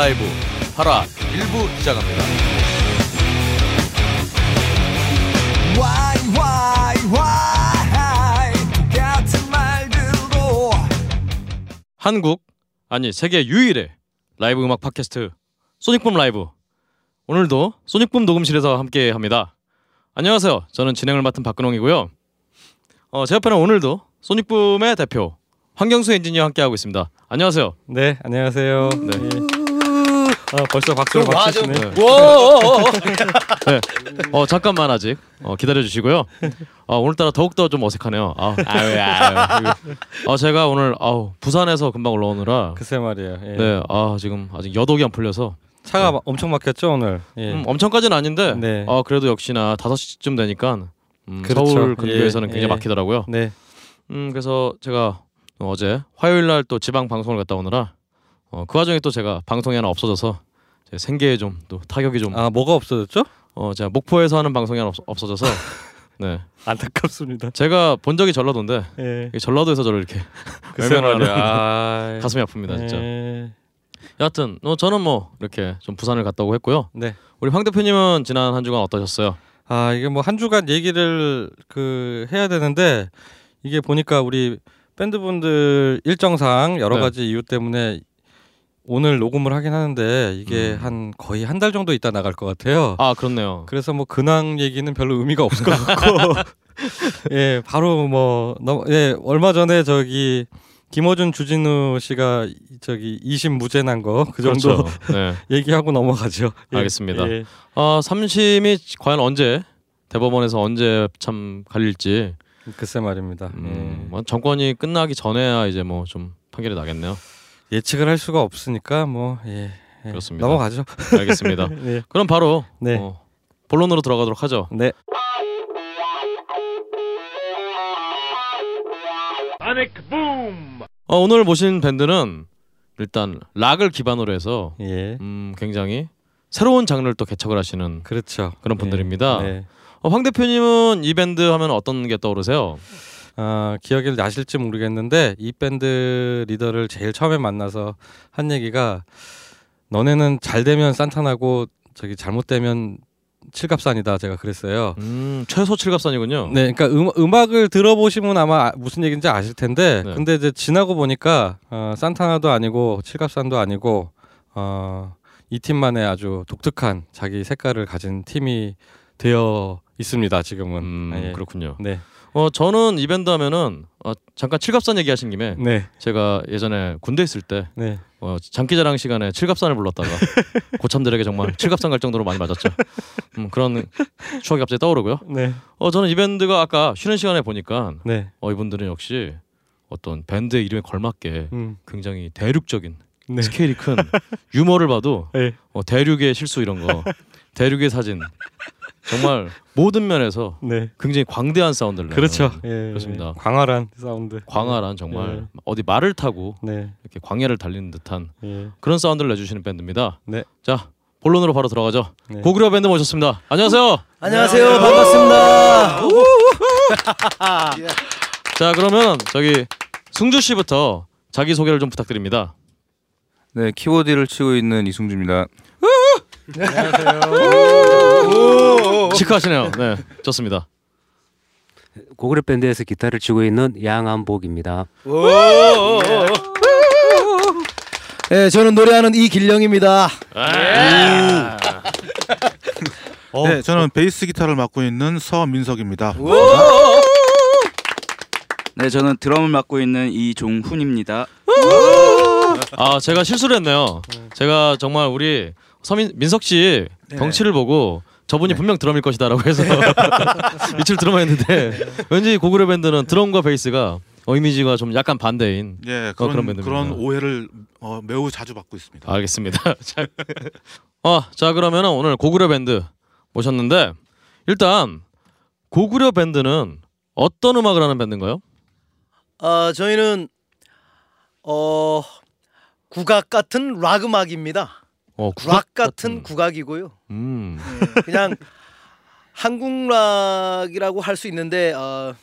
라이브 8화 1부 시작합니다. 한국 아니 세계 유일의 라이브 음악 팟캐스트 소닉붐 라이브 오늘도 소닉붐 녹음실에서 함께 합니다. 안녕하세요. 저는 진행을 맡은 박근홍이고요. 어, 제 옆에는 오늘도 소닉붐의 대표 황경수 엔지니어 함께 하고 있습니다. 안녕하세요. 네, 안녕하세요. 네. 예. 아, 벌써 박수를 박치시네. 네. 네. 어 잠깐만 아직 어, 기다려 주시고요. 어, 오늘따라 더욱 더좀 어색하네요. 아, 아유, 아유. 어, 제가 오늘 아우 부산에서 금방 올라오느라 글쎄 말이에요. 예. 네, 아 지금 아직 여독이 안 풀려서 차가 마- 엄청 막혔죠 오늘. 예. 음, 엄청까지는 아닌데 네. 어, 그래도 역시나 5시쯤 되니까 음, 그렇죠. 서울 근교에서는 예, 굉장히 예. 막히더라고요. 네. 음, 그래서 제가 어제 화요일 날 또 지방 방송을 갔다 오느라 어, 그 와중에 또 제가 방송이 하나 없어져서 제 생계에 좀 또 타격이 좀 아 뭐가 없어졌죠? 어, 제가 목포에서 하는 방송이 하나 없, 없어져서 네 안타깝습니다. 제가 본 적이 전라도인데 예. 이 전라도에서 저를 이렇게 외면하는. 아, 가슴이 아픕니다 진짜. 예. 여하튼 어, 저는 뭐 이렇게 좀 부산을 갔다 오고 했고요. 네. 우리 황 대표님은 지난 한 주간 어떠셨어요? 아 이게 뭐 한 주간 얘기를 그 해야 되는데 이게 보니까 우리 밴드분들 일정상 여러 네. 가지 이유 때문에 오늘 녹음을 하긴 하는데 이게 음. 한 거의 한 달 정도 있다 나갈 것 같아요. 아 그렇네요. 그래서 뭐 근황 얘기는 별로 의미가 없을 것 같고 예 바로 뭐 넘, 예 얼마 전에 저기 김어준 주진우 씨가 이- 저기 2심 무죄 난 거 그 정도 그렇죠. 네. 얘기하고 넘어가죠. 예. 알겠습니다. 예. 아 삼심이 과연 언제 대법원에서 언제 참 갈릴지 글쎄 말입니다. 음, 뭐 정권이 끝나기 전에야 이제 뭐 좀 판결이 나겠네요. 예. 예측을 할 수가 없으니까 뭐 예. 예. 그렇습니다. 넘어가죠. 알겠습니다. 네. 그럼 바로 네. 어, 본론으로 들어가도록 하죠. 네. 어, 오늘 모신 밴드는 일단 락을 기반으로 해서 예. 음, 굉장히 새로운 장르를 또 개척을 하시는 그렇죠. 그런 분들입니다. 예. 네. 어, 황 대표님은 이 밴드 하면 어떤 게 떠오르세요? 아, 기억이 나실지 모르겠는데 이 밴드 리더를 제일 처음에 만나서 한 얘기가 너네는 잘 되면 산타나고 저기 잘못되면 칠갑산이다 제가 그랬어요. 음, 최소 칠갑산이군요. 네, 그러니까 음, 음악을 들어보시면 아마 아- 무슨 얘기인지 아실 텐데 네. 근데 이제 지나고 보니까 어, 산타나도 아니고 칠갑산도 아니고 어, 이 팀만의 아주 독특한 자기 색깔을 가진 팀이 되어 있습니다 지금은. 음, 아, 예. 그렇군요. 네, 어, 저는 이 밴드 하면은 어, 잠깐 칠갑산 얘기하신 김에 네, 제가 예전에 군대 있을 때 네. 어, 장기자랑 시간에 칠갑산을 불렀다가 고참들에게 정말 칠갑산 갈 정도로 많이 맞았죠. 음, 그런 추억이 갑자기 떠오르고요. 네, 어, 저는 이 밴드가 아까 쉬는 시간에 보니까 네, 어, 이분들은 역시 어떤 밴드의 이름에 걸맞게 음, 굉장히 대륙적인 네, 스케일이 큰 유머를 봐도 네. 어, 대륙의 실수 이런 거 대륙의 사진 정말 모든 면에서 네. 굉장히 광대한 사운드를 그렇죠. 예, 그렇습니다. 광활한 사운드. 광활한 정말 네. 어디 말을 타고 네, 이렇게 광야를 달리는 듯한 예. 그런 사운드를 내주시는 밴드입니다. 네. 자 본론으로 바로 들어가죠. 네. 고구려 밴드 모셨습니다. 안녕하세요. 안녕하세요 반갑습니다 자 그러면 저기 승주 씨부터 자기 소개를 좀 부탁드립니다. 네, 키보드를 치고 있는 이승주입니다. 시크하시네요. 네, 좋습니다. 고그랩 밴드에서 기타를 치고 있는 양한복입니다. 네 저는 노래하는 이길령입니다 어, 네, 저는 베이스 기타를 맡고 있는 서민석입니다. 네, 저는 드럼을 맡고 있는 이종훈입니다. 아 제가 실수를 했네요. 제가 정말 우리 서민 민석 씨 덩치를 보고 저분이 분명 드럼일 것이다라고 해서 밑을 드럼을 했는데 왠지 고구려 밴드는 드럼과 베이스가 어, 이미지가 좀 약간 반대인 예, 그런 그런 밴드입니다. 그런 오해를 어, 매우 자주 받고 있습니다. 알겠습니다. 자, 어, 자 그러면 오늘 고구려 밴드 모셨는데 일단 고구려 밴드는 어떤 음악을 하는 밴드인가요? 어, 저희는 어 국악 같은 락 음악입니다. 어, 락 같은 국악이고요. 음. 예, 그냥 한국 락이라고 할 수 있는데 어,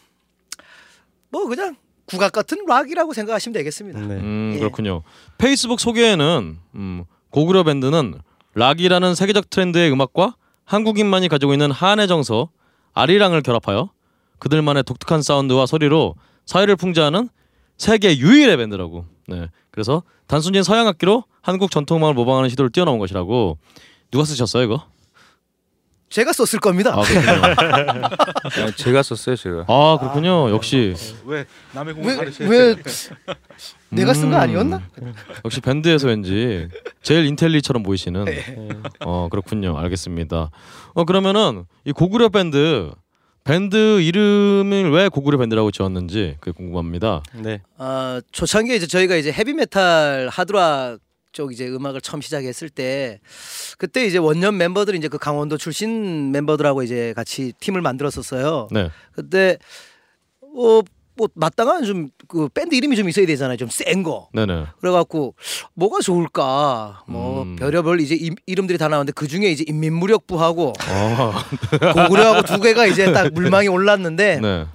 뭐 그냥 국악 같은 락이라고 생각하시면 되겠습니다. 네. 음, 예. 그렇군요. 페이스북 소개에는 음, 고구려 밴드는 락이라는 세계적 트렌드의 음악과 한국인만이 가지고 있는 한의 정서 아리랑을 결합하여 그들만의 독특한 사운드와 소리로 사회를 풍자하는 세계 유일의 밴드라고. 네. 그래서 단순히 서양 악기로 한국 전통 음악을 모방하는 시도를 뛰어넘은 것이라고. 누가 쓰셨어요 이거? 제가 썼을 겁니다. 아. 아, 제가 썼어요, 제가. 아 그렇군요. 역시 왜 남의 공을 왜, 가르쳐야 왜 돼? 내가 쓴거 음, 아니었나? 역시 밴드에서 왠지 제일 인텔리처럼 보이시는. 네. 어 그렇군요. 알겠습니다. 어 그러면은 이 고구려 밴드 밴드 이름을 왜 고구려 밴드라고 지었는지 그게 궁금합니다. 네. 아 초창기에 이제 저희가 이제 헤비 메탈 하드락 쪽 이제 음악을 처음 시작했을 때 그때 이제 원년 멤버들이 이제 그 강원도 출신 멤버들하고 이제 같이 팀을 만들었었어요. 네. 그때 어 뭐 마땅한 좀 그 밴드 이름이 좀 있어야 되잖아요. 좀 센 거. 네네. 그래갖고 뭐가 좋을까? 뭐 음. 별의별 이제 이, 이름들이 다 나왔는데 그 중에 이제 인민무력부하고 아, 고구려하고 두 개가 이제 딱 물망이 올랐는데 네.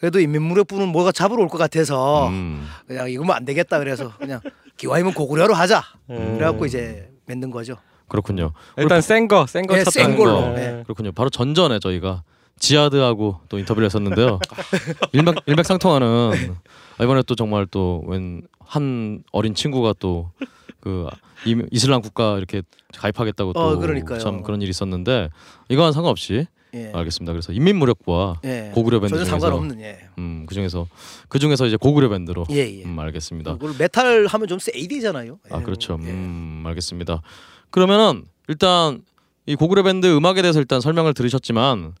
그래도 인민무력부는 뭐가 잡으러 올 것 같아서 음. 그냥 이거면 안 되겠다 그래서 그냥 기왕이면 고구려로 하자. 음. 그래갖고 이제 만든 거죠. 그렇군요. 일단 센 거, 센거 예, 쳤다. 센 걸로. 거. 예. 그렇군요. 바로 전전에 저희가 지하드하고 또 인터뷰를 했었는데요. 일맥 일맥상통하는 아, 이번에 또 정말 또 웬 한 어린 친구가 또 그 이슬람 국가 이렇게 가입하겠다고 어, 또 그러니까요. 참 그런 일이 있었는데 이거와는 상관없이 예. 알겠습니다. 그래서 인민무력부와 예. 고구려 밴드 전혀 중에서 상관없는 예. 음, 그 중에서 그 중에서 이제 고구려 밴드로 예, 예. 음, 알겠습니다. 그걸 메탈 하면 좀 세이디잖아요. 아 그렇죠. 예. 음, 알겠습니다. 그러면은 일단 이 고구려 밴드 음악에 대해서 일단 설명을 들으셨지만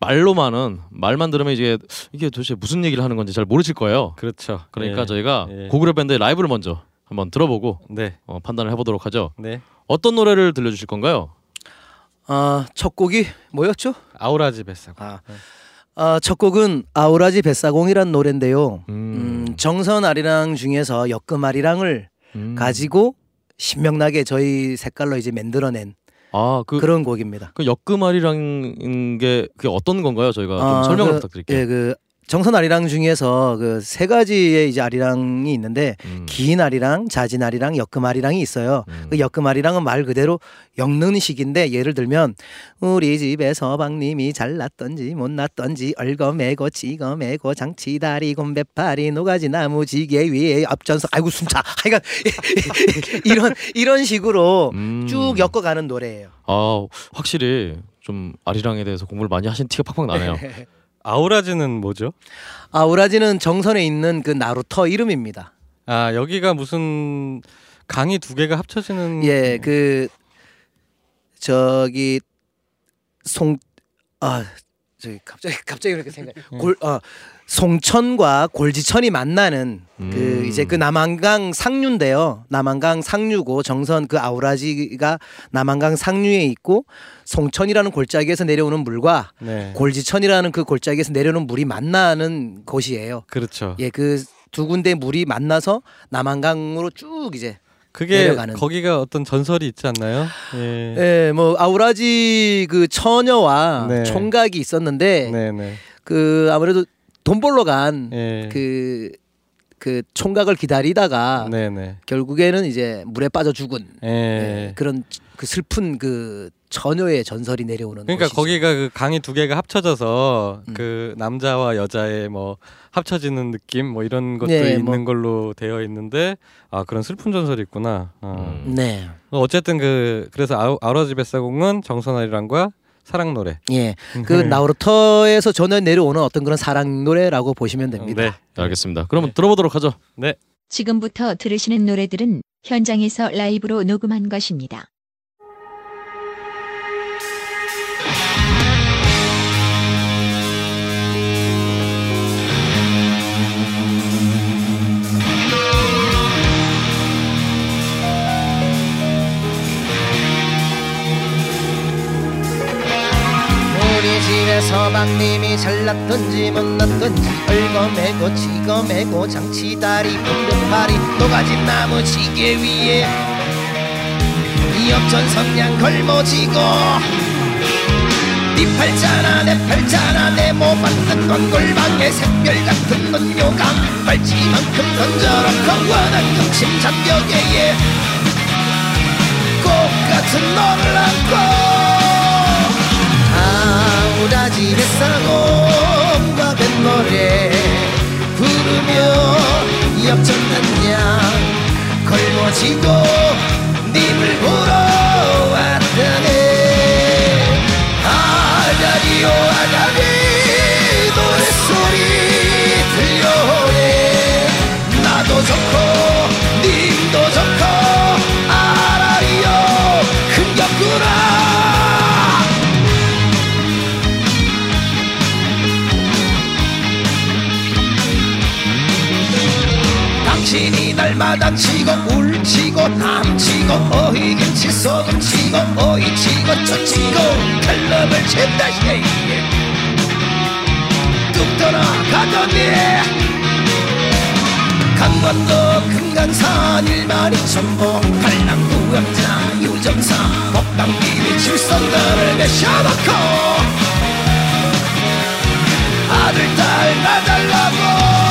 말로만은 말만 들으면 이게 이게 도대체 무슨 얘기를 하는 건지 잘 모르실 거예요. 그렇죠. 그러니까 예. 저희가 예. 고구려 밴드의 라이브를 먼저 한번 들어보고 네. 어, 판단을 해보도록 하죠. 네. 어떤 노래를 들려주실 건가요? 아, 첫 곡이 뭐였죠? 아우라지 뱃사고. 아, 아, 첫 곡은 아우라지 뱃사공이란 노래인데요. 음, 음, 정선 아리랑 중에서 역금 아리랑을 음. 가지고 신명나게 저희 색깔로 이제 만들어낸 아그 그런 곡입니다. 그 역금알이라는 게 그게 어떤 건가요? 저희가 좀 아, 설명을 그, 부탁드릴게요. 예, 그 정선 아리랑 중에서 그 세 가지의 이제 아리랑이 있는데 음, 긴 아리랑, 자진 아리랑, 역금 아리랑이 있어요. 음. 그 역금 아리랑은 말 그대로 엮는 식인데 예를 들면 우리 집에 서방님이 잘났던지 못났던지 얼거매고 치거매고 장치다리 곰배파리 노가지 나무 지게 위에 앞전서 아이고 숨차 하여간 이런 이런 식으로 음. 쭉 엮어가는 노래예요. 아 확실히 좀 아리랑에 대해서 공부를 많이 하신 티가 팍팍 나네요. 아우라지는 뭐죠? 아우라지는 정선에 있는 그 나루터 이름입니다. 아 여기가 무슨 강이 두 개가 합쳐지는. 예, 그 저기 송 아 저기 갑자기 갑자기 이렇게 생각 골어 송천과 골지천이 만나는 그 음. 이제 그 남한강 상류인데요. 남한강 상류고 정선 그 아우라지가 남한강 상류에 있고 송천이라는 골짜기에서 내려오는 물과 네. 골지천이라는 그 골짜기에서 내려오는 물이 만나는 곳이에요. 그렇죠. 예, 그 두 군데 물이 만나서 남한강으로 쭉 이제 그게 내려가는. 거기가 어떤 전설이 있지 않나요? 예. 예, 뭐 아우라지 그 처녀와 네. 총각이 있었는데 네, 네. 그 아무래도 돈 벌러 간 예. 그그 총각을 기다리다가 네, 네. 결국에는 이제 물에 빠져 죽은 예. 예, 그런 그 슬픈 그 처녀의 전설이 내려오는 그러니까 곳이죠. 거기가 그 강이 두 개가 합쳐져서 음. 그 남자와 여자의 뭐 합쳐지는 느낌 뭐 이런 것도 네, 있는 뭐. 걸로 되어 있는데 아 그런 슬픈 전설이 있구나. 어. 음. 네. 어쨌든 그 그래서 아우, 아우라지 뱃사공은 정선아리랑과 사랑 노래. 예. 그 나우루터에서 전해 내려오는 어떤 그런 사랑 노래라고 보시면 됩니다. 네. 네, 알겠습니다. 그러면 들어보도록 하죠. 지금부터 들으시는 노래들은 현장에서 라이브로 녹음한 것입니다. 우리 집에 서방님이 잘났던지 못났던지 얼거매고 지거매고 장치다리 분변파리 노가지 나무 지게 위에 이업전 성냥 걸머지고 네 팔자나 내 팔자나 네모 받는 넌골방에 샛별 같은 넌 요강 발치만큼 던져놓고 원한 침착벽에 꽃 같은 너를 안고 아우라지 뱃사공과 뱃노래 부르며 엽전난 양 걸머지고 님을 보러 왔다네. 아다리요 아다리 노랫소리 들려오네. 나도 좋고 님도 좋고 마다 치고 울치고 남치고 어이김치 소금치고 어이치고 쪼치고 클럽을 친다. 예예. 뚝 떠나가더니 강원도 금강산 일만이 전복 팔남구 영자 유정사 법당비비 칠성단을 매셔놓고 아들 딸 나달라고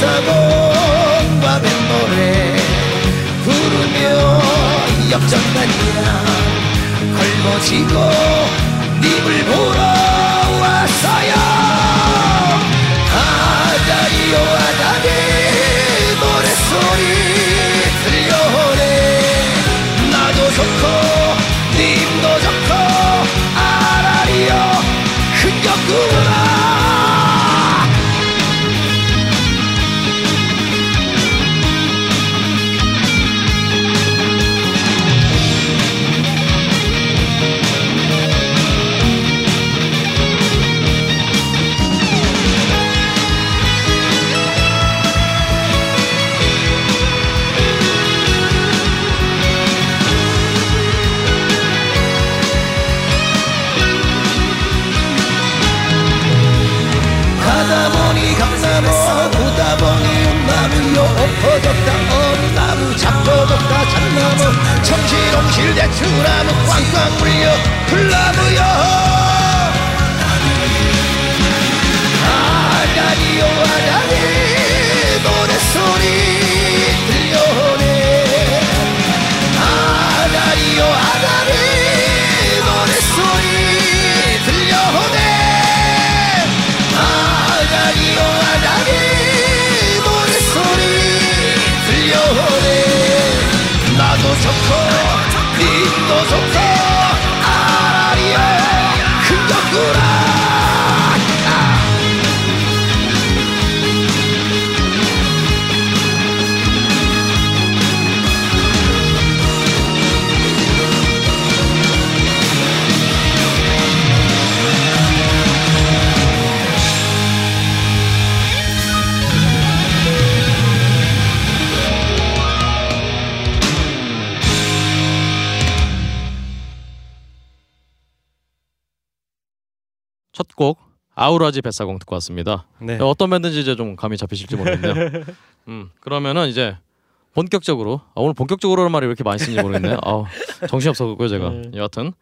사공과 뱃노래 부르며 역전단이야 걸머지고 님을 보러 아우라지 뱃사공 듣고 왔습니다. 네. 어떤 밴드인지 이제 좀 감이 잡히실지 모르겠네요. 음 그러면은 이제 본격적으로 아, 오늘 본격적으로는 말이 왜 이렇게 많이 쓰는지 모르겠네요. 아 정신 없어갖고요 제가. 네. 여하튼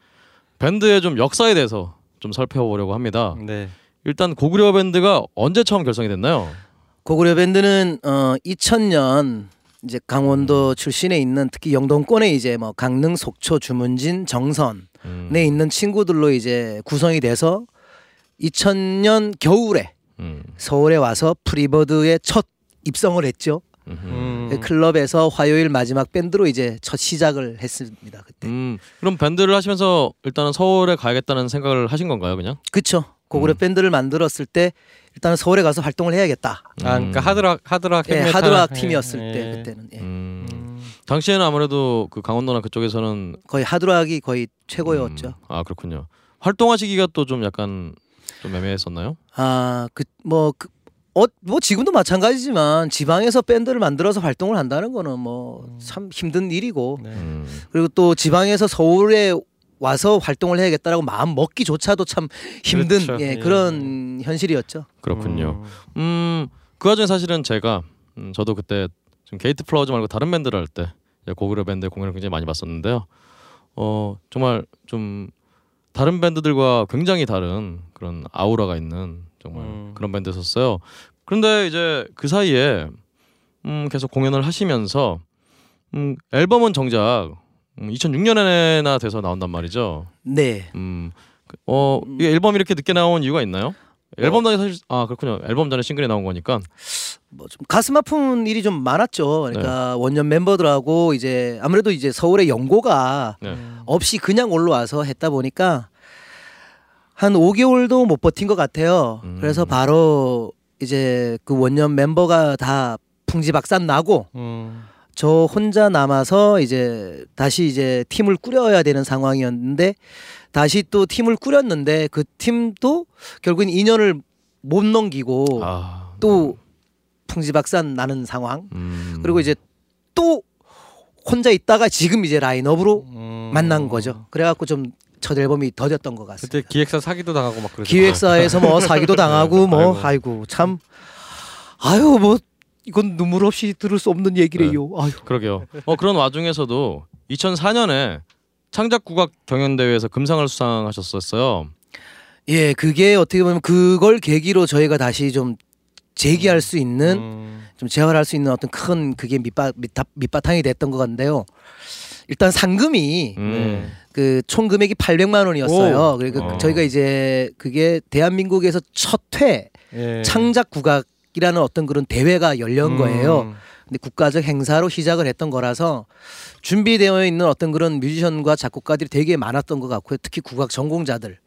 밴드의 좀 역사에 대해서 좀 살펴보려고 합니다. 네. 일단 고구려 밴드가 언제 처음 결성이 됐나요? 고구려 밴드는 어 2000년 이제 강원도 출신에 있는 특히 영동권에 이제 뭐 강릉, 속초, 주문진, 정선에 음, 있는 친구들로 이제 구성이 돼서 2000년 겨울에 음, 서울에 와서 프리버드의 첫 입성을 했죠. 음. 그 클럽에서 화요일 마지막 밴드로 이제 첫 시작을 했습니다. 그때. 음, 그럼 밴드를 하시면서 일단은 서울에 가야겠다는 생각을 하신 건가요, 그냥? 그쵸. 고구려 음. 밴드를 만들었을 때 일단은 서울에 가서 활동을 해야겠다. 아, 그러니까 하드락 하드락 예. 하드락 예, 팀이었을 예. 때 그때는 예. 음, 음. 당시에는 아무래도 그 강원도나 그쪽에서는 거의 하드락이 거의 최고였죠. 음, 아 그렇군요. 활동하시기가 또 좀 약간 좀 애매했었나요? 아 그뭐 그, 어, 뭐 지금도 마찬가지지만 지방에서 밴드를 만들어서 활동을 한다는 거는 뭐 참 힘든 일이고 네. 음, 그리고 또 지방에서 서울에 와서 활동을 해야겠다라고 마음 먹기조차도 참 힘든 그렇죠. 예, 예. 그런 현실이었죠. 그렇군요. 음, 그 와중에 사실은 제가 음, 저도 그때 좀 게이트 플라워즈 말고 다른 밴드를 할 때 고그레 밴드 공연을 굉장히 많이 봤었는데요. 어 정말 좀 다른 밴드들과 굉장히 다른 그런 아우라가 있는 정말 음. 그런 밴드였었어요. 그런데 이제 그 사이에 음, 계속 공연을 하시면서 음, 앨범은 정작 음, 2006년에나 돼서 나온단 말이죠. 네. 음, 그- 어 이게 앨범 이렇게 늦게 나온 이유가 있나요? 앨범 전에 사실 아 그렇군요. 앨범 전에 싱글이 나온 거니까. 뭐 좀 가슴 아픈 일이 좀 많았죠. 그러니까 네. 원년 멤버들하고 이제 아무래도 이제 서울의 연고가 네. 없이 그냥 올라와서 했다 보니까 한 5개월도 못 버틴 것 같아요. 음. 그래서 바로 이제 그 원년 멤버가 다 풍지박산 나고 음. 저 혼자 남아서 이제 다시 이제 팀을 꾸려야 되는 상황이었는데 다시 또 팀을 꾸렸는데 그 팀도 결국엔 2년을 못 넘기고 아, 또 풍지박산 나는 상황. 음. 그리고 이제 또 혼자 있다가 지금 이제 라인업으로 음. 만난 거죠. 그래갖고 좀 첫 앨범이 더뎠던 것 같습니다. 그때 기획사 사기도 당하고 막 그랬죠. 기획사에서 뭐 사기도 당하고 뭐 아이고. 아이고, 참 아유 뭐 이건 눈물 없이 들을 수 없는 얘기래요. 아유. 그러게요. 어 그런 와중에서도 2004년에 창작 국악 경연 대회에서 금상을 수상하셨었어요. 예, 그게 어떻게 보면 그걸 계기로 저희가 다시 좀 재기할 수 있는 음. 좀 재활할 수 있는 어떤 큰 그게 밑바, 밑바, 밑바탕이 됐던 것 같은데요. 일단 상금이 음. 그총 금액이 800만 원이었어요. 그러니까 어. 저희가 이제 그게 대한민국에서 첫회 예. 창작 국악이라는 어떤 그런 대회가 열린 음. 거예요. 근데 국가적 행사로 시작을 했던 거라서 준비되어 있는 어떤 그런 뮤지션과 작곡가들이 되게 많았던 것 같고요. 특히 국악 전공자들.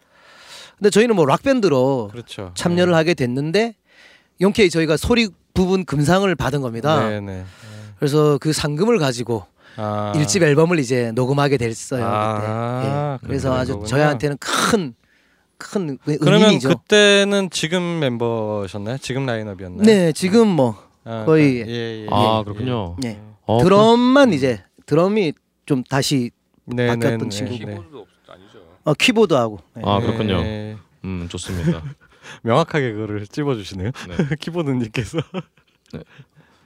근데 저희는 뭐 락 밴드로 그렇죠. 참여를 하게 됐는데 용케이 저희가 소리 부분 금상을 받은 겁니다. 네, 네. 그래서 그 상금을 가지고 아. 일집 앨범을 이제 녹음하게 됐어요. 아, 그때. 예. 그래서 아주 거구나. 저희한테는 큰큰 그러면. 그때는 지금 멤버셨나요? 지금 라인업이었나요? 네, 지금 뭐 아, 거의- 예, 예, 아 예, 그렇군요. 예. 어, 드럼만 이제 드럼이 좀 다시 네, 바뀌었던 네. 네. 어, 키보드하고 네. 아 그렇군요. 예. 음 좋습니다. 명확하게 그거를 찝어주시네요. 네. 키보드님께서.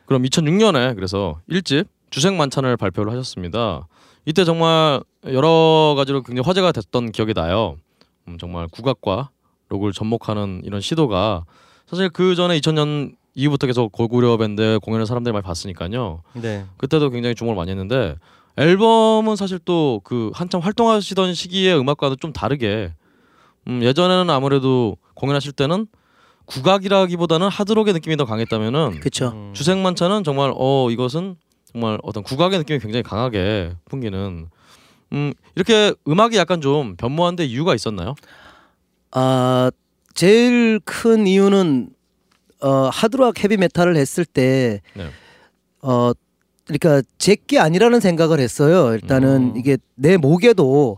그럼 2006년에 그래서 1집 주생만찬을 발표를 하셨습니다. 이때 정말 여러 가지로 굉장히 화제가 됐던 기억이 나요. 음, 정말 국악과 록을 접목하는 이런 시도가 사실 그 전에 2000년 이후부터 계속 고구려 밴드 공연을 사람들이 많이 봤으니까요. 네. 그때도 굉장히 주목을 많이 했는데 앨범은 사실 또 그 한참 활동하시던 시기의 음악과도 좀 다르게 음, 예전에는 아무래도 공연하실 때는 국악이라기보다는 하드록의 느낌이 더 강했다면은 그렇죠. 음. 주생만찬은 정말 어 이것은 정말 어떤 국악의 느낌이 굉장히 강하게 풍기는 음 이렇게 음악이 약간 좀 변모한데 이유가 있었나요? 아 제일 큰 이유는 어 하드락 헤비 메탈을 했을 때 네. 어 그러니까 제게 아니라는 생각을 했어요. 일단은 음. 이게 내 목에도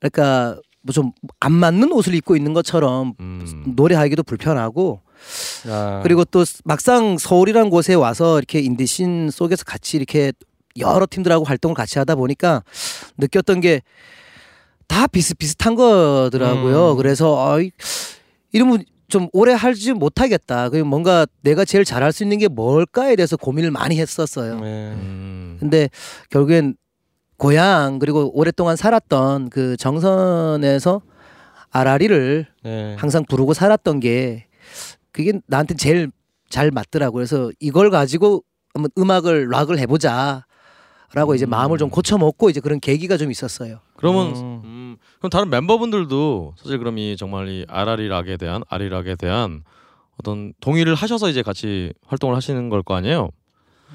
그러니까 뭐 좀 안 맞는 옷을 입고 있는 것처럼 음. 노래하기도 불편하고 아. 그리고 또 서울이라는 서울이라는 곳에 와서 이렇게 인디신 속에서 같이 이렇게 여러 팀들하고 활동을 같이 하다 보니까 느꼈던 게 다 비슷비슷한 거더라고요. 음. 그래서 어이 이러면 좀 오래 하지 못하겠다. 그 뭔가 내가 제일 잘할 수 있는 게 뭘까에 대해서 고민을 많이 했었어요. 네. 음. 근데 결국엔 고향 그리고 오랫동안 살았던 그 정선에서 아라리를 네. 항상 부르고 살았던 게 그게 나한테 제일 잘 맞더라고. 그래서 이걸 가지고 한번 음악을 락을 해보자. 라고 이제 음. 마음을 좀 고쳐먹고 이제 그런 계기가 좀 있었어요. 그러면 음. 음, 그럼 다른 멤버분들도 사실 그럼 이 정말 이 아라리 락에 대한 아리 락에 대한 어떤 동의를 하셔서 이제 같이 활동을 하시는 걸 거 아니에요?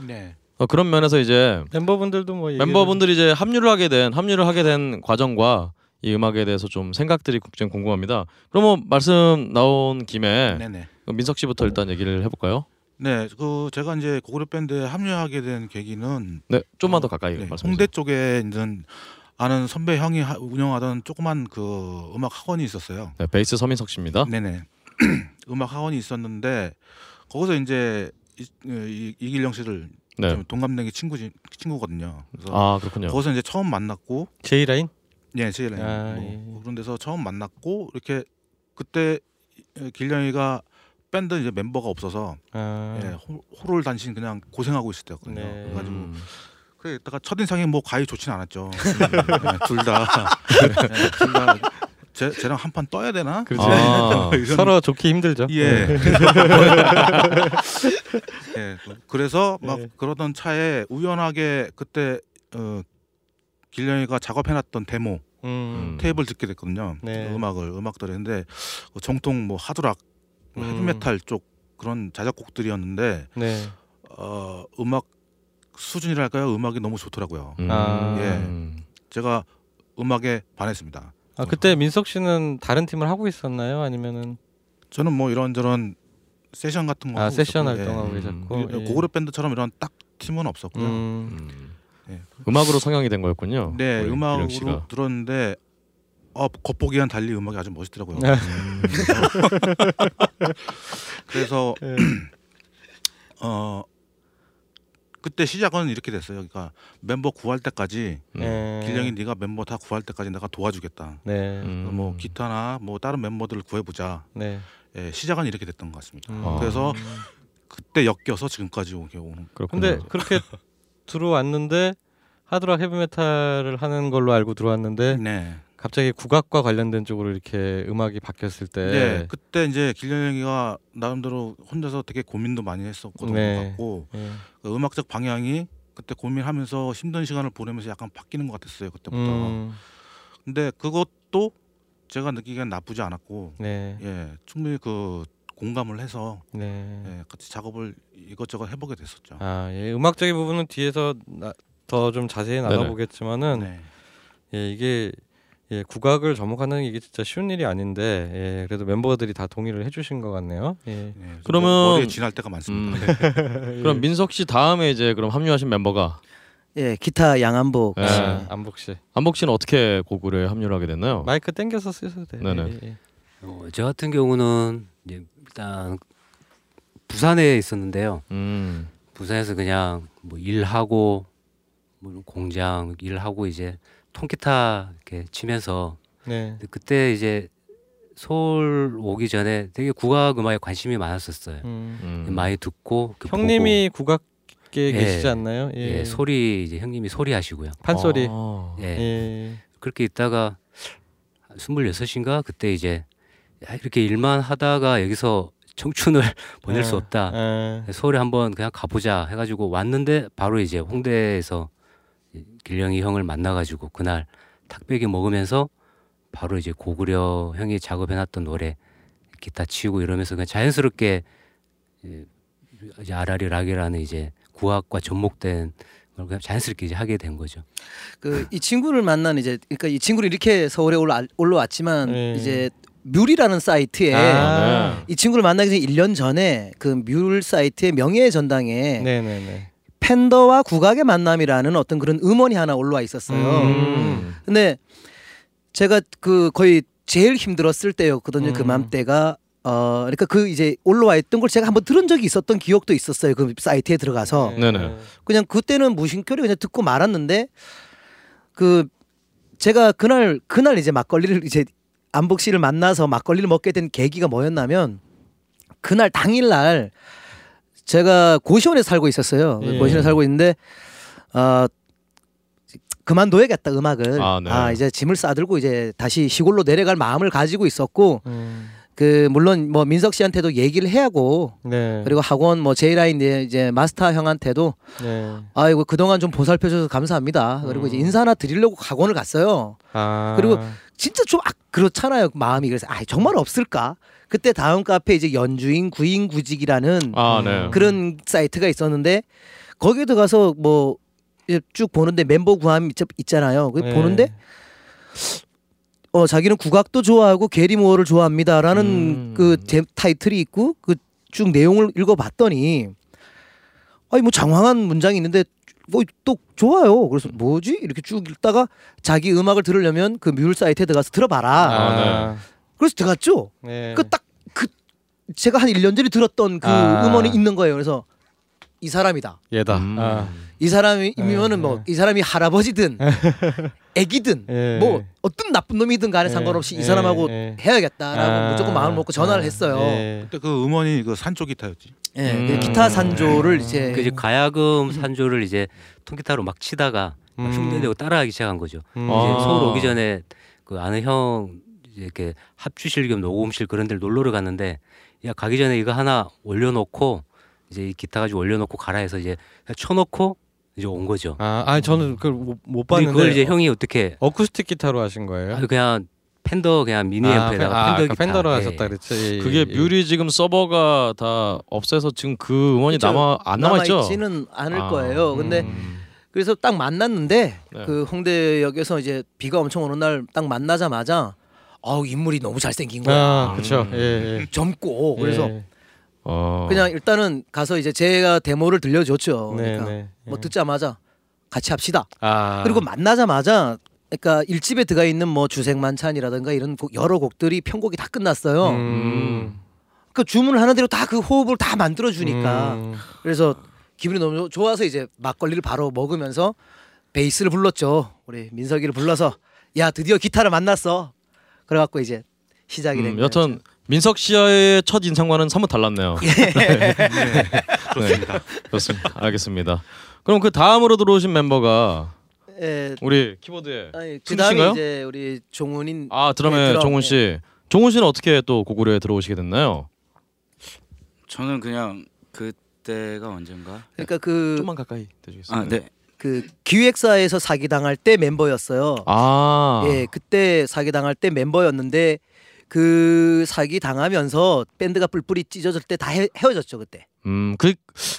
네. 어, 그런 면에서 이제 멤버분들도 뭐 얘기를- 멤버분들이 이제 합류를 하게 된 합류를 하게 된 과정과 이 음악에 대해서 좀 생각들이 좀 궁금합니다. 그러면 말씀 나온 김에 네네. 그럼 민석 씨부터 일단 얘기를 해볼까요? 네, 그 제가 이제 고구려 밴드에 합류하게 된 계기는 네, 좀만 더 가까이 네, 말씀해 홍대 주세요. 쪽에 있는 아는 선배 형이 하- 운영하던 조그만 그 음악 학원이 있었어요. 네, 베이스 서민석 씨입니다. 네네. 음악 학원이 있었는데 거기서 이제 이, 이, 이길영 씨를 네. 좀 동갑내기 친구 친구거든요. 그래서 아 그렇군요. 거기서 이제 처음 만났고 제이 라인? 예, JLM. 아, 뭐 예. 그런 데서 처음 만났고 이렇게 그때 길령이가 밴드 이제 멤버가 없어서 아, 예, 호, 호를 단신 그냥 고생하고 있을 때였거든요. 네. 그래가지고 음. 그래 이따가 첫 인상이 뭐 가히 좋진 않았죠. 둘다 둘다 쟤 쟤랑 한 판 떠야 되나? 그렇죠. 아, 이런- 서로 좋기 힘들죠. 예. 예. 그래서 막 예. 그러던 차에 우연하게 그때 어, 길령이가 작업해놨던 데모 음. 테이프를 듣게 됐거든요. 네. 그 음악을 음악들을 했는데 그 정통 뭐 하드락, 뭐 음. 헤비메탈 쪽 그런 자작곡들이었는데 네. 어, 음악 수준이랄까요? 음악이 너무 좋더라고요. 음. 아. 예. 제가 음악에 반했습니다. 아 그때 민석 씨는 다른 팀을 하고 있었나요? 아니면은 저는 뭐 이런저런 세션 같은 거아 하고 세션 있었고, 활동하고 음. 계셨고 예. 예. 고그룹 밴드처럼 이런 딱 팀은 없었고요. 음. 음. 예. 음악으로 성형이 된 거였군요. 네, 음악으로. 들었는데 어, 겉보기와는 달리 음악이 아주 멋있더라고요. 네. 음. 그래서 예. 어 그때 시작은 이렇게 됐어요. 그러니까 멤버 구할 때까지 음. 예. 길령이 네가 멤버 다 구할 때까지 내가 도와주겠다. 네. 음. 뭐 기타나 뭐 다른 멤버들을 구해보자. 네. 예, 시작은 이렇게 됐던 것 같습니다. 음. 아. 그래서 그때 엮여서 지금까지 오게 오는. 근데 그렇게 들어왔는데 하드락 헤비메탈을 하는 걸로 알고 들어왔는데 네. 갑자기 국악과 관련된 쪽으로 이렇게 음악이 바뀌었을 때 네. 그때 이제 길령이가 나름대로 혼자서 되게 고민도 많이 했었거든요. 네. 같고 예. 그 음악적 방향이 그때 고민하면서 힘든 시간을 보내면서 약간 바뀌는 것 같았어요 그때부터. 음. 근데 그것도 제가 느끼기엔 나쁘지 않았고, 네. 예, 충분히 그 공감을 해서 네. 예, 같이 작업을 이것저것 해보게 됐었죠. 아, 예. 음악적인 부분은 뒤에서 더 좀 자세히 네네. 나눠보겠지만은 네. 예, 이게 예, 국악을 접목하는 이게 진짜 쉬운 일이 아닌데 예, 그래도 멤버들이 다 동의를 해주신 것 같네요. 예. 예, 그러면- 머리에 지날 때가 많습니다. 음. 그럼 민석 씨 다음에 이제 그럼 합류하신 멤버가 예, 기타 양한복. 네. 씨. 아, 안복 씨 안복 씨는 어떻게 고구려에 합류를 하게 됐나요? 마이크 땡겨서 쓰셔도 돼요. 네네. 예, 예. 어, 저 같은 경우는 이제 일단 부산에 있었는데요. 음. 부산에서 그냥 뭐 일하고 뭐 공장 일하고 이제 통기타 이렇게 치면서 네. 그때 이제 서울 오기 전에 되게 국악 음악에 관심이 많았었어요. 음. 음. 많이 듣고 그 형님이 국악계 예. 계시지 않나요? 보고, 예. 예, 소리 이제 형님이 소리 하시고요. 판소리. 아. 예. 예. 그렇게 있다가 스물여섯인가 그때 이제 야, 이렇게 일만 하다가 여기서 청춘을 보낼 수 예. 없다. 예. 서울에 한번 그냥 가보자 해가지고 왔는데 바로 이제 홍대에서 길령이 형을 만나가지고 그날 탁배기 먹으면서 바로 이제 고구려 형이 작업해놨던 노래 기타 치고 이러면서 그냥 자연스럽게 예, 이제 아라리 락이라는 이제 구악과 접목된 걸 그냥 자연스럽게 이제 하게 된 거죠. 그 이 친구를 만난 이제 그러니까 이 친구는 이렇게 서울에 올라 올라왔지만 네. 이제 뮤리라는 사이트에 아. 네. 이 친구를 만나기 전에 1년 전에 그뮤 사이트의 명예 전당에 네네네. 팬더와 국악의 만남이라는 어떤 그런 음원이 하나 올라와 있었어요. 음. 근데 제가 그 거의 제일 힘들었을 때였거든요. 음. 그맘때가 어 그러니까 그 이제 올라와 있던 걸 제가 한번 들은 적이 있었던 기억도 있었어요. 그 사이트에 들어가서 네네. 그냥 그때는 무심결에 그냥 듣고 말았는데 그 제가 그날 그날 이제 막걸리를 이제 안복 씨를 만나서 막걸리를 먹게 된 계기가 뭐였냐면 그날 당일날 제가 고시원에 살고 있었어요. 예. 고시원에 살고 있는데 어 그만둬야겠다 음악을 아, 아, 네. 이제 짐을 싸들고 이제 다시 시골로 내려갈 마음을 가지고 있었고 음. 그 물론 뭐 민석 씨한테도 얘기를 해야고 네. 그리고 학원 뭐 제이라인 이제 마스터 형한테도 네. 아이고 그동안 좀 보살펴 줘서 감사합니다. 그리고 이제 음. 인사 하나 드리려고 학원을 갔어요. 아. 그리고 진짜 좀 아, 그렇잖아요 마음이 그래서 아 정말 없을까? 그때 다음 카페 이제 연주인 구인 구직이라는 아, 네. 그런 사이트가 있었는데 거기에 들어가서 뭐 쭉 보는데 멤버 구함 있- 있잖아요. 그 네. 보는데 어 자기는 국악도 좋아하고 게리 모어를 좋아합니다라는 음. 그 제, 타이틀이 있고 그 쭉 내용을 읽어봤더니 아니 뭐 장황한 문장이 있는데 뭐 또 좋아요. 그래서 뭐지 이렇게 쭉 읽다가 자기 음악을 들으려면 그 뮤 사이트에 들어가서 들어봐라. 아. 그래서 들어갔죠. 네. 그딱그 제가 한 1년 전에 들었던 그 아. 음원이 있는 거예요. 그래서 이 사람이다. 얘다. 음. 아, 이 사람이면은 네, 뭐 네. 이 사람이 할아버지든 애기든 예. 뭐 어떤 나쁜 놈이든 간에 예, 상관없이 이 예, 사람하고 예. 해야겠다라고 아, 무조건 마음을 먹고 전화를 아, 했어요. 예. 그때 그 음원이 그 산쪽 기타였지. 예, 음. 그 기타 산조를 이제 그 이제 가야금 산조를 이제 통기타로 막 치다가 막 음. 흉내내고 따라하기 시작한 거죠. 음. 아. 이제 서울 오기 전에 그 아는 형 이렇게 합주실 겸 녹음실 그런 데를 놀러를 갔는데 야 가기 전에 이거 하나 올려놓고 이제 이 기타 가지고 올려놓고 가라 해서 이제 쳐놓고 이제 온 거죠. 아, 아니 저는 그걸 못, 못 봤는데 그걸 이제 형이 어떻게 어쿠스틱 기타로 하신 거예요? 아, 그냥 팬더 그냥 미니 아, 앰프에다가 아, 팬더 아까 기타 팬더로 예. 하셨다 그랬죠. 예, 예, 그게 예. 뮤리 지금 서버가 다 없애서 지금 그 음원이 그쵸. 남아 안 남아 있죠? 남아있지는 않을 아, 거예요. 근데 음. 그래서 딱 만났는데 네. 그 홍대역에서 이제 비가 엄청 오는 날 딱 만나자마자 아우 인물이 너무 잘생긴 거야. 아, 그렇죠. 음. 예, 예. 젊고 그래서 예. 어. 그냥 일단은 가서 이제 제가 데모를 들려줬죠. 네, 그러니까 네. 뭐 듣자마자 같이 합시다. 아. 그리고 만나자마자 그러니까 일집에 들어가 있는 뭐 주생만찬이라든가 이런 곡, 여러 곡들이 편곡이 다 끝났어요. 음. 그 주문을 하는 대로 다 그 호흡을 다 만들어 주니까 음. 그래서 기분이 너무 좋아서 이제 막걸리를 바로 먹으면서 베이스를 불렀죠. 우리 민석이를 불러서 야 드디어 기타를 만났어. 그래갖고 이제 시작이 된 음, 거예요. 여튼 민석 씨의 첫 인상과는 사뭇 달랐네요. 네. 그렇습니다. 그렇습니다. 알겠습니다. 그럼 그 다음으로 들어오신 멤버가 예, 우리 키보드에 그다음에 씨인가요? 이제 우리 종훈인 아 드럼의 네, 드럼, 종훈 예. 씨. 종훈 씨는 어떻게 또 고구려에 들어오시게 됐나요? 저는 그냥 그때가 언젠가? 그러니까 그 좀만 가까이 대주겠습니다. 아, 네. 그 기획사에서 사기 당할 때 멤버였어요. 아, 예, 그때 사기 당할 때 멤버였는데 그 사기 당하면서 밴드가 뿔뿔이 찢어질 때 다 헤어졌죠 그때. 음, 그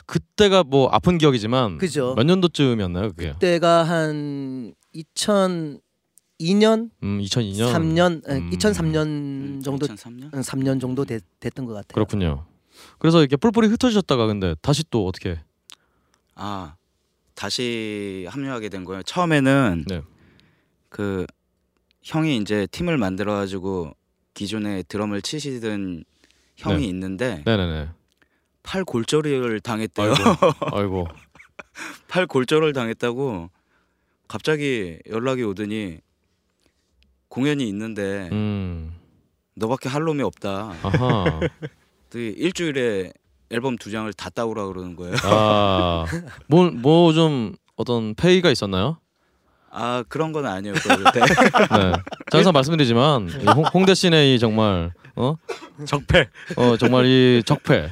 그때가 뭐 아픈 기억이지만 그죠. 몇 년도쯤이었나요, 그게? 그때가 한 2002년, 음, 2002년. 3년, 음. 2003년 정도, 2003년? 3년 정도 됐, 됐던 것 같아요. 그렇군요. 그래서 이렇게 뿔뿔이 흩어지셨다가 근데 다시 또 어떻게? 아 다시 합류하게 된 거예요. 처음에는 네. 그 형이 이제 팀을 만들어 가지고 기존에 드럼을 치시던 형이 네. 있는데 네네네. 팔 골절을 당했대요. 아이고, 아이고. 팔 골절을 당했다고 갑자기 연락이 오더니 공연이 있는데 음, 너밖에 할 놈이 없다. 아하. 또 일주일에 앨범 두 장을 다 따오라 그러는 거예요. 아, 뭐 뭐 좀 어떤 페이가 있었나요? 아 그런 건 아니에요. 그때 네. 자, 항상 말씀드리지만 이 홍, 홍대 씨네 이 정말 어 적폐. 어 정말 이 적폐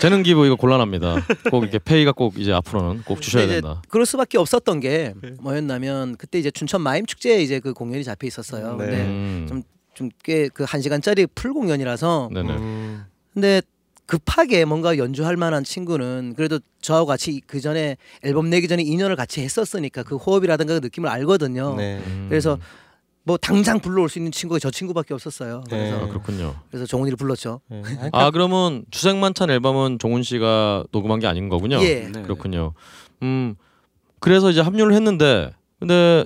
재능 기부 이거 곤란합니다. 꼭 이렇게 페이가 꼭 이제 앞으로는 꼭 주셔야 근데 이제 된다. 그럴 수밖에 없었던 게 뭐였냐면 그때 이제 춘천 마임 축제에 이제 그 공연이 잡혀 있었어요. 네. 근데 음, 좀- 좀 꽤 그 한 시간짜리 풀 공연이라서 네네. 음. 근데 급하게 뭔가 연주할 만한 친구는 그래도 저하고 같이 그 전에 앨범 내기 전에 2년을 같이 했었으니까 그 호흡이라든가 그 느낌을 알거든요. 네. 음. 그래서 뭐 당장 불러올 수 있는 친구가 저 친구밖에 없었어요. 네. 그래서 아, 그렇군요. 그래서 정훈이를 불렀죠. 네. 아 그러면 주생만찬 앨범은 종훈 씨가 녹음한 게 아닌 거군요. 예. 네. 그렇군요. 음 그래서 이제 합류를 했는데 근데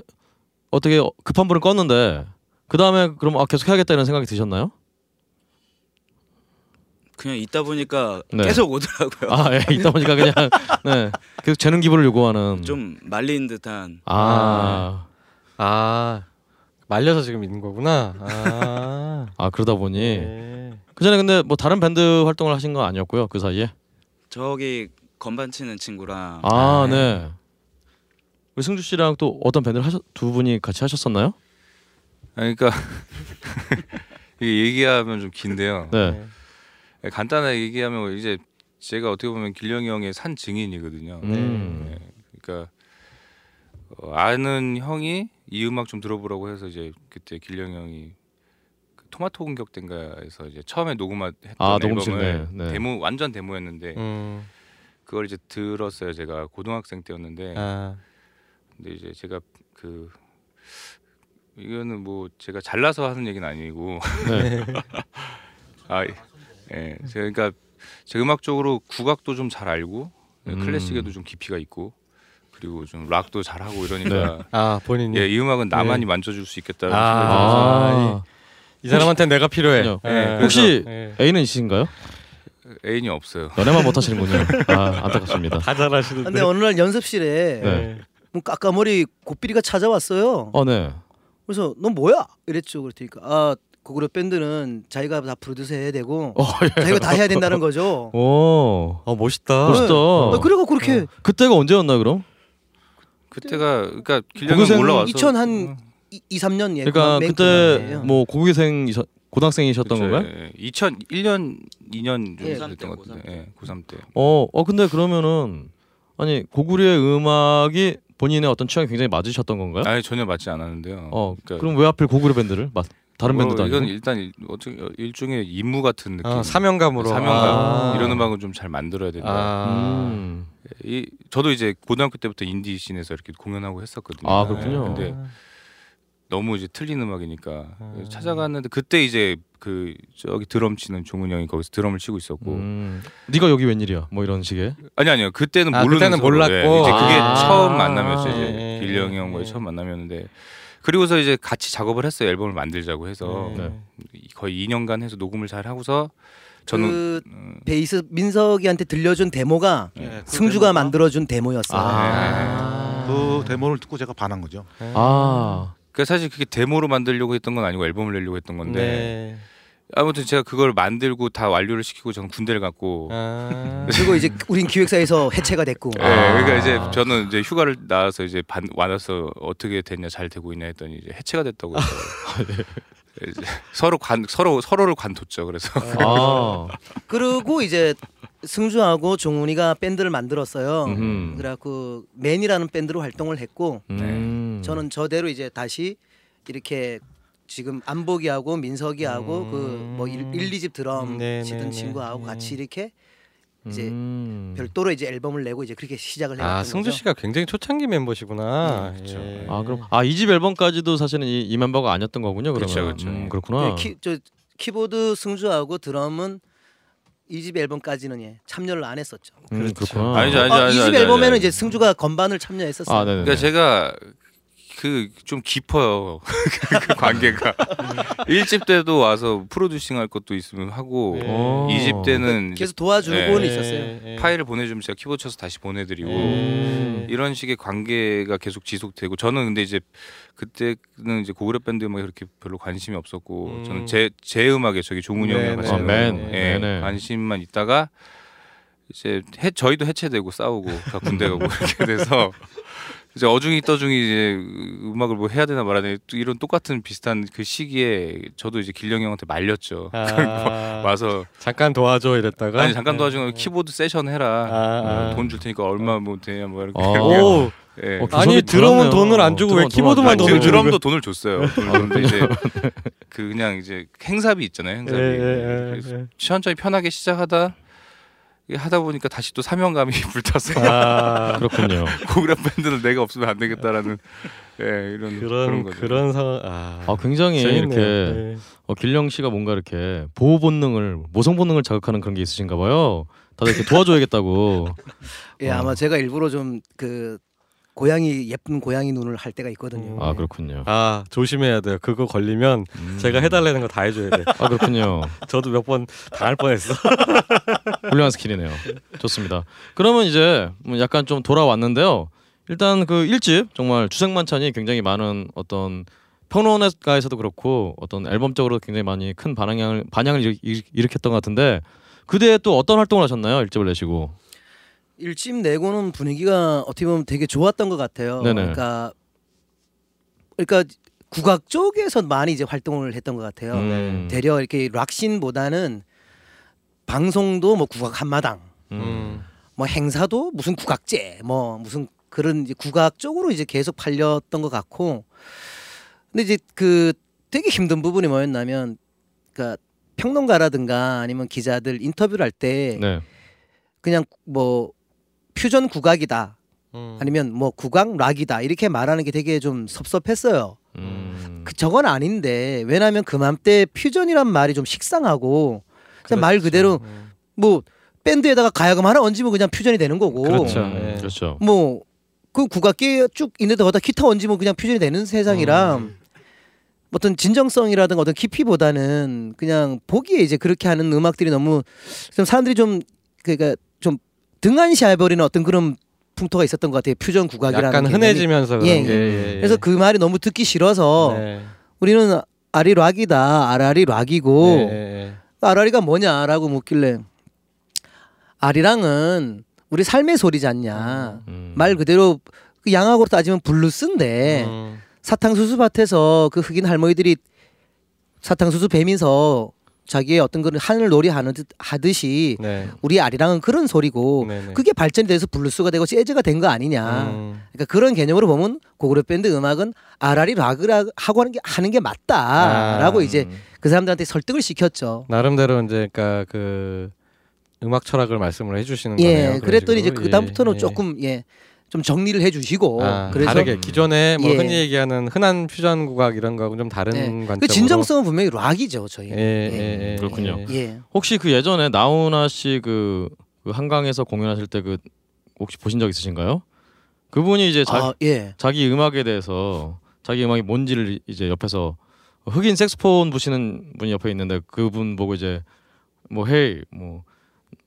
어떻게 급한 불을 껐는데 그 다음에 그럼 아, 계속 해야겠다 이런 생각이 드셨나요? 그냥 있다 보니까 네. 계속 오더라고요. 아 예, 있다 보니까 그냥 네 계속 재능 기부를 요구하는 좀 말린 듯한 아, 아 말려서 지금 있는 거구나. 아. 아 그러다 보니 네. 그 전에 근데 뭐 다른 밴드 활동을 하신 건 아니었고요 그 사이에 저기 건반 치는 친구랑 아 네. 우리 승주 씨랑 또 어떤 밴드를 하셨 두 분이 같이 하셨었나요? 그러니까 이게 얘기하면 좀 긴데요. 네. 네, 간단하게 얘기하면 이제 제가 어떻게 보면 길령이 형의 산 증인이거든요. 음. 네, 그러니까 어, 아는 형이 이 음악 좀 들어보라고 해서 이제 그때 길령이 형이 그 토마토 공격 땐가에서 이제 처음에 녹음했던 아, 녹음실, 앨범을 네, 네. 데모 완전 데모였는데 음. 그걸 이제 들었어요. 제가 고등학생 때였는데 아. 근데 이제 제가 그 이거는 뭐 제가 잘나서 하는 얘기는 아니고 네. 아 예. 제가 그러니까 제 음악적으로 국악도 좀 잘 알고 음. 클래식에도 좀 깊이가 있고 그리고 좀 락도 잘 하고 이러니까 아 본인이. 예, 이 음악은 나만이 네. 만져줄 수 있겠다는 아. 아, 이 사람한테 내가 필요해. 그렇군요. 예. 혹시 예. 애인은 있으신가요? 애인이 없어요. 연애만 못 하시는군요. 아, 안타깝습니다. 다 잘하시는데. 근데 어느 날 연습실에 네. 뭐 까까머리 고삐리가 찾아왔어요. 어, 네. 그래서 너 뭐야? 이랬죠. 그랬더니까 아 고구려 밴드는 자기가 다 프로듀서 해야 되고 어, 예. 자기가 다 해야 된다는 거죠. 오. 어 멋있다. 멋있다. 아, 그래가 그렇게 그때가 언제였나요, 그럼? 그때가 그러니까 길령이 고교생 올라와서 2000 한 2, 3년 예. 그러니까 맨 그때. 뭐 고교생 고등학생이셨던 그쵸, 건가요? 예. 2001년 2년 예. 정도 됐던 것 같은데. 예, 고3 때. 어, 어 근데 그러면은 아니 고구려의 음악이 본인의 어떤 취향이 굉장히 맞으셨던 건가요? 아니 전혀 맞지 않았는데요. 어, 그러니까 그럼 왜 하필 고구려 밴드를 맞 다른 뭐, 밴드도 아니고? 이건 일단 일, 어떻게 일종의 임무 같은 느낌. 아, 사명감으로. 사명감. 아. 이런 음악은 좀 잘 만들어야 된다. 아. 음. 이 저도 이제 고등학교 때부터 인디 scene에서 이렇게 공연하고 했었거든요. 아, 그렇군요. 근데 너무 이제 틀린 음악이니까 아. 찾아갔는데 그때 이제 그 저기 드럼 치는 종훈 형이 거기서 드럼을 치고 있었고 음. 네가 여기 웬일이야? 뭐 이런 식의. 아니 아니요 그때는 아, 모르는 그때는 서로. 몰랐고. 예, 이제 그게 아. 처음 만남이었어요 예, 이제 예, 예. 형과의 처음 만남이었는데 그리고서 이제 같이 작업을 했어요 앨범을 만들자고 해서 네. 거의 2년간 해서 녹음을 잘 하고서 저는 그 음, 베이스 민석이한테 들려준 데모가 예, 그 승주가 데모가- 만들어준 데모였어요. 아. 그 데모를 듣고 제가 반한 거죠. 아. 그 사실 그게 데모로 만들려고 했던 건 아니고 앨범을 내려고 했던 건데 네. 아무튼 제가 그걸 만들고 다 완료를 시키고 저는 군대를 갔고 아. 그리고 이제 우린 기획사에서 해체가 됐고 예, 아. 그러니까 이제 저는 이제 휴가를 나와서 이제 반, 와서 어떻게 됐냐 잘 되고 있냐 했더니 이제 해체가 됐다고 해서 이제 서로 관 서로 서로를 관뒀죠. 그래서 아. 그리고 이제 승주하고 종훈이가 밴드를 만들었어요. 음흠. 그래갖고 맨이라는 밴드로 활동을 했고 음. 저는 저대로 이제 다시 이렇게 지금 안보기하고 민석이하고 음. 그뭐 1, 2집 드럼 네, 치던 네, 네, 친구하고 네. 같이 이렇게 이제 음. 별도로 이제 앨범을 내고 이제 그렇게 시작을 해봤던 아 승주 거죠. 씨가 굉장히 초창기 멤버시구나. 음, 그쵸. 예. 아 그럼 아 이집 앨범까지도 사실은 이, 이 멤버가 아니었던 거군요. 그러면. 그쵸, 그쵸. 음, 그렇구나. 예, 키, 저 키보드 승주하고 드럼은 이집 앨범까지는 예, 참여를 안 했었죠. 음, 그렇구나. 아니죠, 아니죠, 어, 아니죠, 이집 앨범에는 아니죠. 이제 승주가 건반을 참여했었어요. 아, 네네. 그러니까 제가 그 좀 깊어요 그 관계가 1집 때도 와서 프로듀싱 할 것도 있으면 하고 어. 이 2집 때는 이제 계속 도와주고는 예. 있었어요. 예. 파일을 보내주면 제가 키보드 쳐서 다시 보내드리고 음. 이런 식의 관계가 계속 지속되고 저는 근데 이제 그때는 이제 고구려 밴드 음악에 그렇게 별로 관심이 없었고 음. 저는 제 제 음악에 저기 종훈이 네, 형이랑 네, 같이 아, 하는 맨. 거, 예, 네네. 관심만 있다가 이제 해, 저희도 해체되고 싸우고 다 군대 가고 이렇게 돼서 이제 어중이 떠중이 이제 음악을 뭐 해야 되나 말아야 되나 또 이런 똑같은 비슷한 그 시기에 저도 이제 길령이 형한테 말렸죠. 아, 와서 잠깐 도와줘 이랬다가 아니 잠깐 예. 도와주는 키보드 세션 해라. 아, 아. 돈줄 테니까 얼마 뭐 되냐 뭐 이렇게. 아. 오 예. 어, 아니 드럼은. 돈을 안 주고 왜 드럼, 키보드만 돈을 주는 드럼도? 돈을 줬어요. 돈을 줬는데 이제 그 그냥 이제 행사비 있잖아요. 행사비. 예, 예, 예, 예. 천천히 편하게 시작하다 하다 보니까 다시 또 사명감이 불타서 아 그렇군요. 고그라 밴드는 내가 없으면 안 되겠다라는 예 이런 그런 그런 상황 아, 아 굉장히 재밌네요. 이렇게 네. 어, 길령 씨가 뭔가 이렇게 보호 본능을 모성 본능을 자극하는 그런 게 있으신가 봐요. 다들 이렇게 도와줘야겠다고. 예, 어. 아마 제가 일부러 좀 그 고양이 예쁜 고양이 눈을 할 때가 있거든요. 아 그렇군요. 아 조심해야 돼요. 그거 걸리면 음. 제가 해달라는 거 다 해줘야 돼. 아 그렇군요. 저도 몇 번 당할 뻔했어. 훌륭한 스킬이네요. 좋습니다. 그러면 이제 뭐 약간 좀 돌아왔는데요. 일단 그 일집 정말 주생만찬이 굉장히 많은 어떤 평론가에서도 그렇고 어떤 앨범적으로 굉장히 많이 큰 반향을 반향을 일, 일, 일으켰던 것 같은데 그대에 또 어떤 활동을 하셨나요? 일집을 내시고. 일집 내고는 분위기가 어떻게 보면 되게 좋았던 것 같아요. 네네. 그러니까 그러니까 국악 쪽에서 많이 이제 활동을 했던 것 같아요. 음. 되려 이렇게 락신보다는 방송도 뭐 국악 한마당, 음. 뭐 행사도 무슨 국악제, 뭐 무슨 그런 이제 국악 쪽으로 이제 계속 팔렸던 것 같고, 근데 이제 그 되게 힘든 부분이 뭐였냐면, 그러니까 평론가라든가 아니면 기자들 인터뷰를 할때 네. 그냥 뭐 퓨전 국악이다 음. 아니면 뭐 국악 락이다 이렇게 말하는 게 되게 좀 섭섭했어요. 음. 그 저건 아닌데 왜냐하면 그맘때 퓨전이란 말이 좀 식상하고 그냥 말 그렇죠. 그대로 음. 뭐 밴드에다가 가야금 하나 얹으면 그냥 퓨전이 되는 거고 그렇죠. 네. 음, 그렇죠. 뭐 그 국악기 쭉 있는데 거기다 기타 얹으면 그냥 퓨전이 되는 세상이라 음. 어떤 진정성이라든가 어떤 깊이보다는 그냥 보기에 이제 그렇게 하는 음악들이 너무 좀 사람들이 좀 그러니까 좀 등한시해버리는 어떤 그런 풍토가 있었던 것 같아요. 퓨전 국악이라는 약간. 흔해지면서 그런 예, 게. 예. 예, 예. 그래서 그 말이 너무 듣기 싫어서 네. 우리는 아리 락이다, 아라리 락이고 예, 예, 예. 아라리가 뭐냐라고 묻길래 아리랑은 우리 삶의 소리지 않냐. 음. 말 그대로 그 양악으로 따지면 블루스인데 음. 사탕수수 밭에서 그 흑인 할머니들이 사탕수수 베면서 자기의 어떤 그런 한을 노래 하는 듯 하듯이 네. 우리 아리랑은 그런 소리고 네네. 그게 발전이 돼서 블루스가 되고 재즈가 된 거 아니냐. 음. 그러니까 그런 개념으로 보면 고구려 밴드 음악은 아라리 락을 하고 하는 게 하는 게 맞다라고 아, 이제 그 사람들한테 설득을 시켰죠. 나름대로 이제 그러니까 그 음악 철학을 말씀을 해주시는 예, 거네요. 그랬더니 이제. 그 다음부터는 예, 예. 조금 예. 좀 정리를 해주시고 아, 그래서 다르게 기존에 뭐 예. 흔히 얘기하는 흔한 퓨전 국악 이런 거하고 좀 다른 네. 관점으로 그 진정성은 분명히 락이죠 저희. 예, 예. 예, 예, 그렇군요. 예. 예. 혹시 그 예전에 나훈아 씨그 그 한강에서 공연하실 때 그 혹시 보신 적 있으신가요? 그분이 이제 자, 아, 예. 자기 음악에 대해서 자기 음악이 뭔지를 이제 옆에서 흑인 색스폰 부시는 분이 옆에 있는데 그분 보고 이제 뭐 헤이 뭐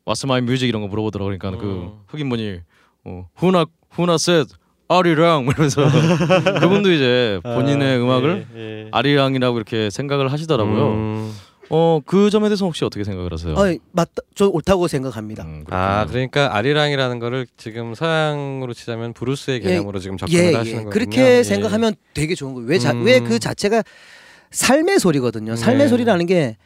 What's my music 이런 거 물어보더라고 그러니까 그 음. 흑인 분이 어, 후나 후나 said 아리랑 뭐 이러면서 그분도 이제 본인의 아, 음악을 예, 예. 아리랑이라고 이렇게 생각을 하시더라고요. 음. 어그 점에 대해서 혹시 어떻게 생각을 하세요? 어, 맞다. 저 옳다고 생각합니다. 음, 아. 그러니까 아리랑이라는 거를 지금 서양으로 치자면 브루스의 예, 개념으로 지금 접근을 예, 하시는 예. 거군요. 그렇게 예. 생각하면 되게 좋은 거예요. 음. 왜왜 그 자체가 삶의 소리거든요. 삶의 네. 소리라는 게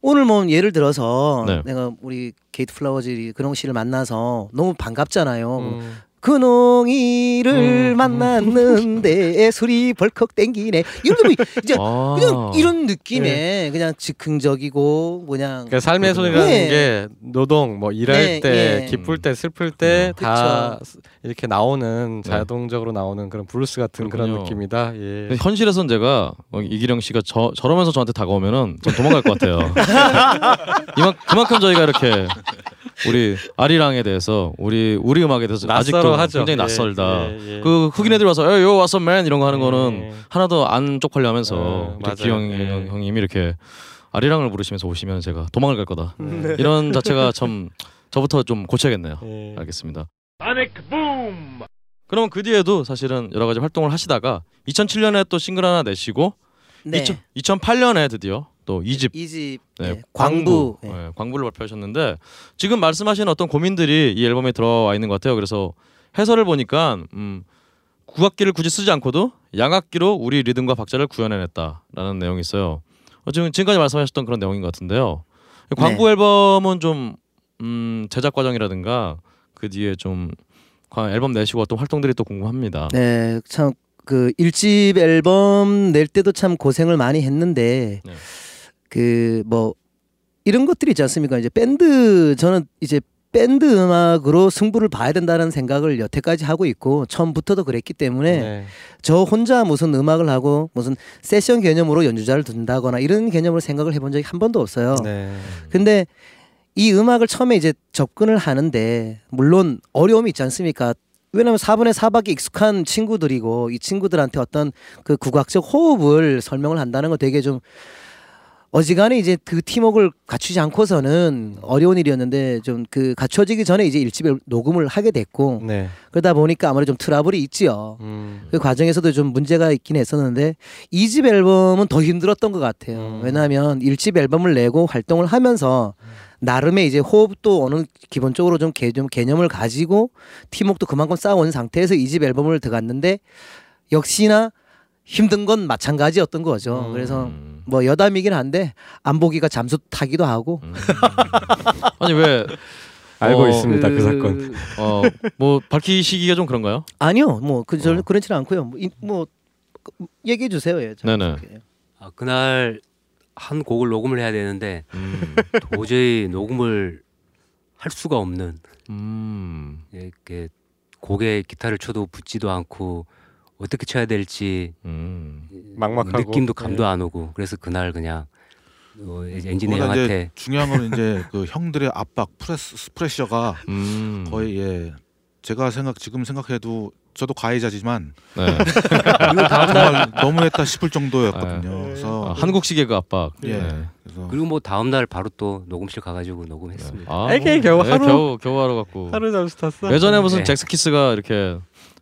오늘 뭐 예를 들어서 네. 내가 우리 게이트 플라워즈 근홍 씨를 만나서 너무 반갑잖아요. 음. 근홍이를 음. 만났는데 술이 벌컥 땡기네. 이런 거 이제 아. 그냥 이런 느낌의 그냥 즉흥적이고 그냥 그러니까 삶의. 소리라는 예. 게 노동, 뭐 일할 네, 때, 예. 기쁠 때, 슬플 때 음. 다 이렇게 나오는 네. 자동적으로 나오는 그런 블루스 같은 그런 그렇군요. 느낌이다. 예. 현실에선 제가 어, 이기령 씨가 저 저러면서 저한테 다가오면은 전 도망갈 것 같아요. 이만 그만큼 저희가 이렇게 우리 아리랑에 대해서 우리 우리 음악에 대해서 아직도 하죠. 굉장히 예, 낯설다. 예, 예. 그 흑인 애들 와서 hey yo what's up man 이런 거 하는 거는 예. 하나도 안 쪽팔려하면서. 기영 예. 형님이 이렇게 아리랑을 부르시면서 오시면 제가 도망을 갈 거다. 네. 이런 자체가 참 저부터 좀 고쳐야겠네요. 예. 알겠습니다. 그럼 그 뒤에도 사실은 여러 가지 활동을 하시다가 2007년에 또 싱글 하나 내시고 네. 2000, 2008년에 드디어 또 2집 이집 네, 네, 광부 네. 네, 광부를 발표하셨는데 지금 말씀하신 어떤 고민들이 이 앨범에 들어와 있는 것 같아요. 그래서 해설을 보니까 음, 국악기를 굳이 쓰지 않고도 양악기로 우리 리듬과 박자를 구현해냈다라는 내용이 있어요. 어, 지금 지금까지 말씀하셨던 그런 내용인 것 같은데요. 광부 네. 앨범은 좀 음, 제작 과정이라든가 그 뒤에 좀 과- 앨범 내시고 어떤 활동들이 또 궁금합니다. 네, 참 그 일집 앨범 낼 때도 참 고생을 많이 했는데 네. 그뭐 이런 것들이 있지 않습니까? 이제 밴드 저는 이제 밴드 음악으로 승부를 봐야 된다는 생각을 여태까지 하고 있고 처음부터도 그랬기 때문에 네. 저 혼자 무슨 음악을 하고 무슨 세션 개념으로 연주자를 둔다거나 이런 개념으로 생각을 해본 적이 한 번도 없어요. 네. 근데 이 음악을 처음에 이제 접근을 하는데 물론 어려움이 있지 않습니까? 왜냐하면 4분의 4밖에 익숙한 친구들이고 이 친구들한테 어떤 그 국악적 호흡을 설명을 한다는 거 되게 좀 어지간히 이제 그 팀워크를 갖추지 않고서는 어려운 일이었는데 좀 그 갖춰지기 전에 이제 일집에 녹음을 하게 됐고 네. 그러다 보니까 아무래도 좀 트러블이 있지요. 음. 그 과정에서도 좀 문제가 있긴 했었는데 이 집 앨범은 더 힘들었던 것 같아요. 음. 왜냐하면 일집 앨범을 내고 활동을 하면서 나름의 이제 호흡도 어느 기본적으로 좀 개념, 개념을 가지고 팀워크도 그만큼 쌓아온 상태에서 이 집 앨범을 들어갔는데 역시나 힘든 건 마찬가지였던 거죠. 음. 그래서 음. 뭐 여담이긴 한데 안 보기가 잠수 타기도 하고 음. 아니 왜 알고 어, 있습니다 그, 사건. 어, 뭐 밝히시기가 좀 그런가요? 아니요, 뭐그 저 어. 그렇지는 않고요. 뭐, 이- 뭐 얘기해 주세요. 예. 네네. 아, 그날 한 곡을 녹음을 해야 되는데 음. 도저히 녹음을 할 수가 없는 음. 예, 이렇게 곡에 기타를 쳐도 붙지도 않고 어떻게 쳐야 될지 음. 막막하고. 느낌도 감도 네. 안 오고 그래서 그날 그냥 어, 이제 그거보다 엔지니어 이제 형한테 중요한 건 이제 그 형들의 압박 프레스 프레셔가 음. 거의 예 제가 생각 지금 생각해도 저도 가해자지만 네. 이거 정말 너무했다 싶을 정도였거든요. 아, 그래서 한국식의 그 압박. 예. 네. 그래서 그리고 뭐 다음 날 바로 또 녹음실 가가지고 녹음했습니다. 아, 이게 뭐, 겨우 네, 하루- 겨우 겨우 하루 갖고. 하루 잠수 탔어. 예전에 무슨 네. 잭스키스가 이렇게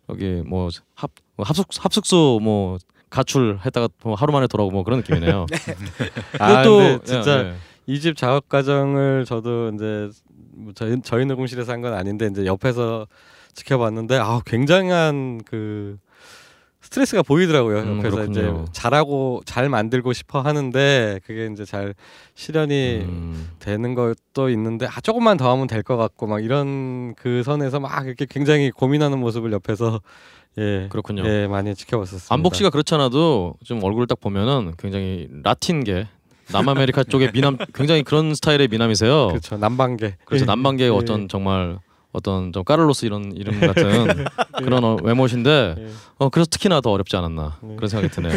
여기 뭐 합 합숙 합숙소 뭐 가출했다가 뭐 하루 만에 돌아오고 뭐 그런 느낌이네요. 아, 이것도 근데 진짜 예, 예. 이집 작업 과정을 저도 이제 뭐 저희 저희 녹음실에서 한 건 아닌데 이제 옆에서 지켜봤는데 아 굉장한 그 스트레스가 보이더라고요. 음, 옆에서 이제 그렇군요. 잘하고 잘 만들고 싶어 하는데 그게 이제 잘 실현이 음. 되는 것도 있는데 아 조금만 더 하면 될 것 같고 막 이런 그 선에서 막 이렇게 굉장히 고민하는 모습을 옆에서 예 그렇군요. 예 많이 지켜봤었습니다. 안복 씨가 그렇지 않아도 좀 얼굴을 딱 보면은 굉장히 라틴계 남아메리카 쪽의 미남 굉장히 그런 스타일의 미남이세요. 그렇죠 남방계 그래서 남방계의 예. 어떤 정말 어떤 좀 까를로스 이런 이름 같은 그런 어, 외모신데 예. 어 그래서 특히나 더 어렵지 않았나 네. 그런 생각이 드네요.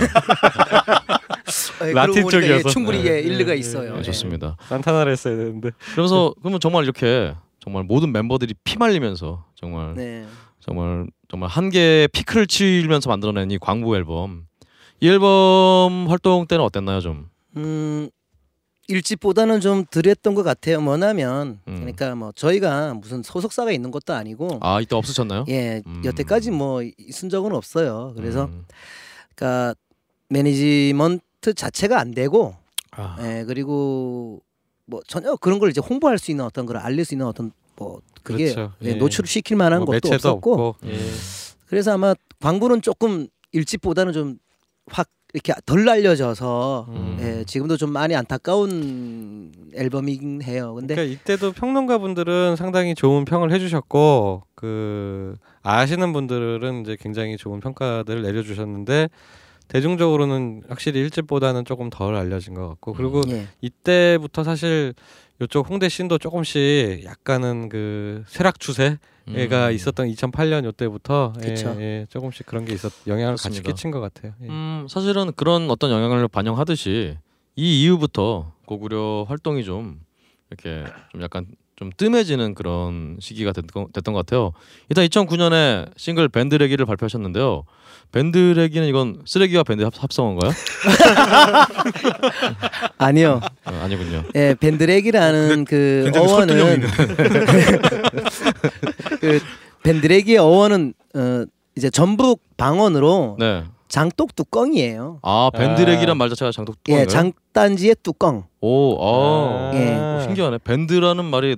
예, 라틴 예, 쪽이어서. 충분히 네. 예, 일리가 네, 있어요. 네, 예. 좋습니다. 산타나를 했어야 되는데 그러면서 그러면 정말 이렇게 정말 모든 멤버들이 피 말리면서 정말 네. 정말 정말 한 개의 피크를 치면서 만들어낸 이 광부 앨범. 이 앨범 활동 때는 어땠나요 좀? 음, 일집보다는 좀 덜했던 것 같아요. 뭐냐면 음. 그러니까 뭐 저희가 무슨 소속사가 있는 것도 아니고 아 이때 없으셨나요? 예 음. 여태까지 뭐 있은 적은 없어요. 그래서 음. 그러니까 매니지먼트 자체가 안 되고 아, 예 그리고 뭐 전혀 그런 걸 이제 홍보할 수 있는 어떤 걸 알릴 수 있는 어떤 뭐 그게 그렇죠. 예, 예. 노출시킬 만한 뭐 것도 없었고 없고 예. 그래서 아마 광고는 조금 일집보다는 좀 확 이렇게 덜 알려져서 음. 예, 지금도 좀 많이 안타까운 앨범이긴 해요. 근데 그러니까 이때도 평론가 분들은 상당히 좋은 평을 해주셨고 그 아시는 분들은 이제 굉장히 좋은 평가들을 내려주셨는데 대중적으로는 확실히 일집보다는 조금 덜 알려진 것 같고 그리고 예. 이때부터 사실 이쪽 홍대 씬도 조금씩 약간은 그 쇠락 추세가 음. 있었던 2008년 요때부터 예. 예, 조금씩 그런 게 있었 영향을 그렇습니다. 같이 끼친 것 같아요. 예. 음, 사실은 그런 어떤 영향을 반영하듯이 이 이후부터 고구려 활동이 좀 이렇게 좀 약간 좀 뜸해지는 그런 시기가 됐던, 됐던 것 같아요. 일단 2009년에 싱글 밴드레기를 발표하셨는데요. 밴드레기는 이건 쓰레기와 밴드 합, 합성어인가요? 아니요. 어, 아니군요. 예, 밴드렉이라는 그 어원은 그 밴드렉의 어원은 어 이제 전북 방언으로 네. 장독 뚜껑이에요. 아 밴드레기란 말 자체가 장독 예, 뚜껑인가요? 장단지의 뚜껑. 오, 아, 예. 오, 신기하네. 밴드라는 말이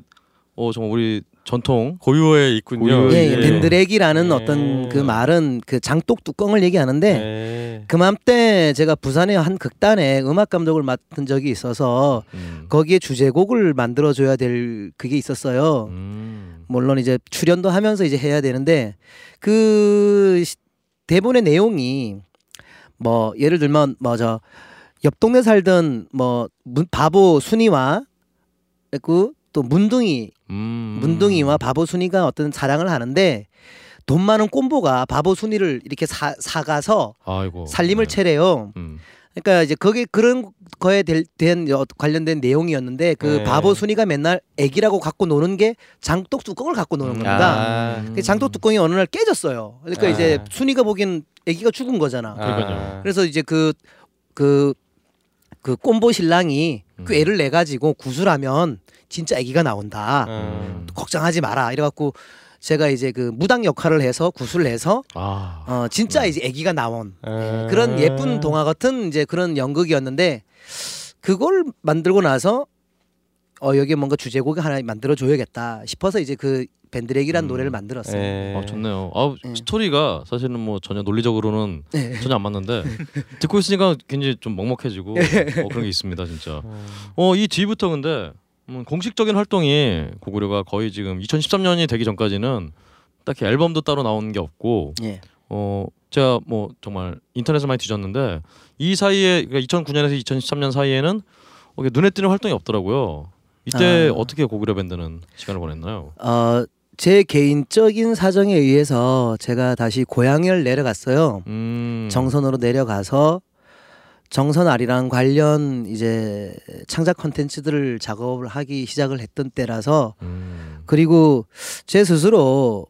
어 정말 우리 전통 고유어에 있군요. 고유어에 예, 예, 예. 밴드렉이라는 예. 어떤 그 말은 그 장독 뚜껑을 얘기하는데 예. 그맘때 제가 부산의 한 극단에 음악 감독을 맡은 적이 있어서 음. 거기에 주제곡을 만들어 줘야 될 그게 있었어요. 음. 물론 이제 출연도 하면서 이제 해야 되는데 그 시- 대본의 내용이 뭐 예를 들면 뭐저 옆 동네 살던 뭐 문- 바보 순이와 그또 문둥이 음. 문둥이와 바보 순이가 어떤 사랑을 하는데 돈 많은 꼼보가 바보 순이를 이렇게 사, 사가서 아이고 살림을 네. 차려요. 음. 그러니까 이제 거기 그런 거에 여- 관련된 내용이었는데 그 네. 바보 순이가 맨날 애기라고 갖고 노는 게 장독 뚜껑을 갖고 노는 음. 겁니다. 아. 그 장독 뚜껑이 어느 날 깨졌어요. 그러니까 아. 이제 순이가 보기엔 애기가 죽은 거잖아. 그러니까요. 그래서 이제 그 그 그 꼼보 신랑이 그 음. 애를 내 가지고 구술하면 진짜 애기가 나온다. 음. 걱정하지 마라. 이래갖고 제가 이제 그 무당 역할을 해서 구슬을 해서 아. 어 진짜 음. 이제 애기가 나온 아. 그런 예쁜 동화 같은 이제 그런 연극이었는데 그걸 만들고 나서 어 여기 뭔가 주제곡을 하나 만들어 줘야겠다 싶어서 이제 그 밴드렉이란 음. 노래를 만들었어요. 예. 아 좋네요. 아 예. 스토리가 사실은 뭐 전혀 논리적으로는 네. 전혀 안 맞는데 듣고 있으니까 굉장히 좀 먹먹해지고 어, 그런 게 있습니다 진짜. 음. 어이 뒤부터 근데 음, 공식적인 활동이 고구려가 거의 지금 2013년이 되기 전까지는 딱히 앨범도 따로 나오는 게 없고 예. 어 제가 뭐 정말 인터넷을 많이 뒤졌는데 이 사이에 그러니까 2009년에서 2013년 사이에는 어, 눈에 띄는 활동이 없더라고요. 이때 아. 어떻게 고구려 밴드는 시간을 보냈나요? 어, 제 개인적인 사정에 의해서 제가 다시 고향을 내려갔어요. 음. 정선으로 내려가서 정선 아리랑 관련 이제 창작 컨텐츠들을 작업을 하기 시작을 했던 때라서 음. 그리고 제 스스로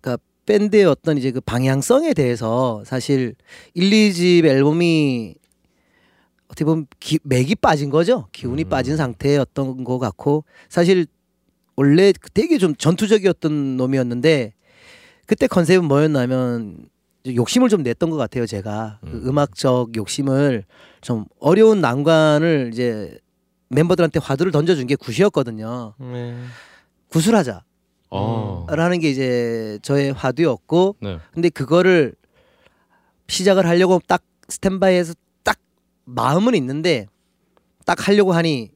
그러니까 밴드의 어떤 이제 그 방향성에 대해서 사실 1, 2집 앨범이 어떻게 보면 기, 맥이 빠진 거죠. 기운이 음. 빠진 상태였던 것 같고 사실 원래 되게 좀 전투적이었던 놈이었는데 그때 컨셉은 뭐였냐면 욕심을 좀 냈던 것 같아요. 제가 그 음. 음악적 욕심을 좀 어려운 난관을 이제 멤버들한테 화두를 던져준 게 굿이었거든요. 네. 구술하자. 어. 라는 게 이제 저의 화두였고 네. 근데 그거를 시작을 하려고 딱 스탠바이에서 딱 마음은 있는데 딱 하려고 하니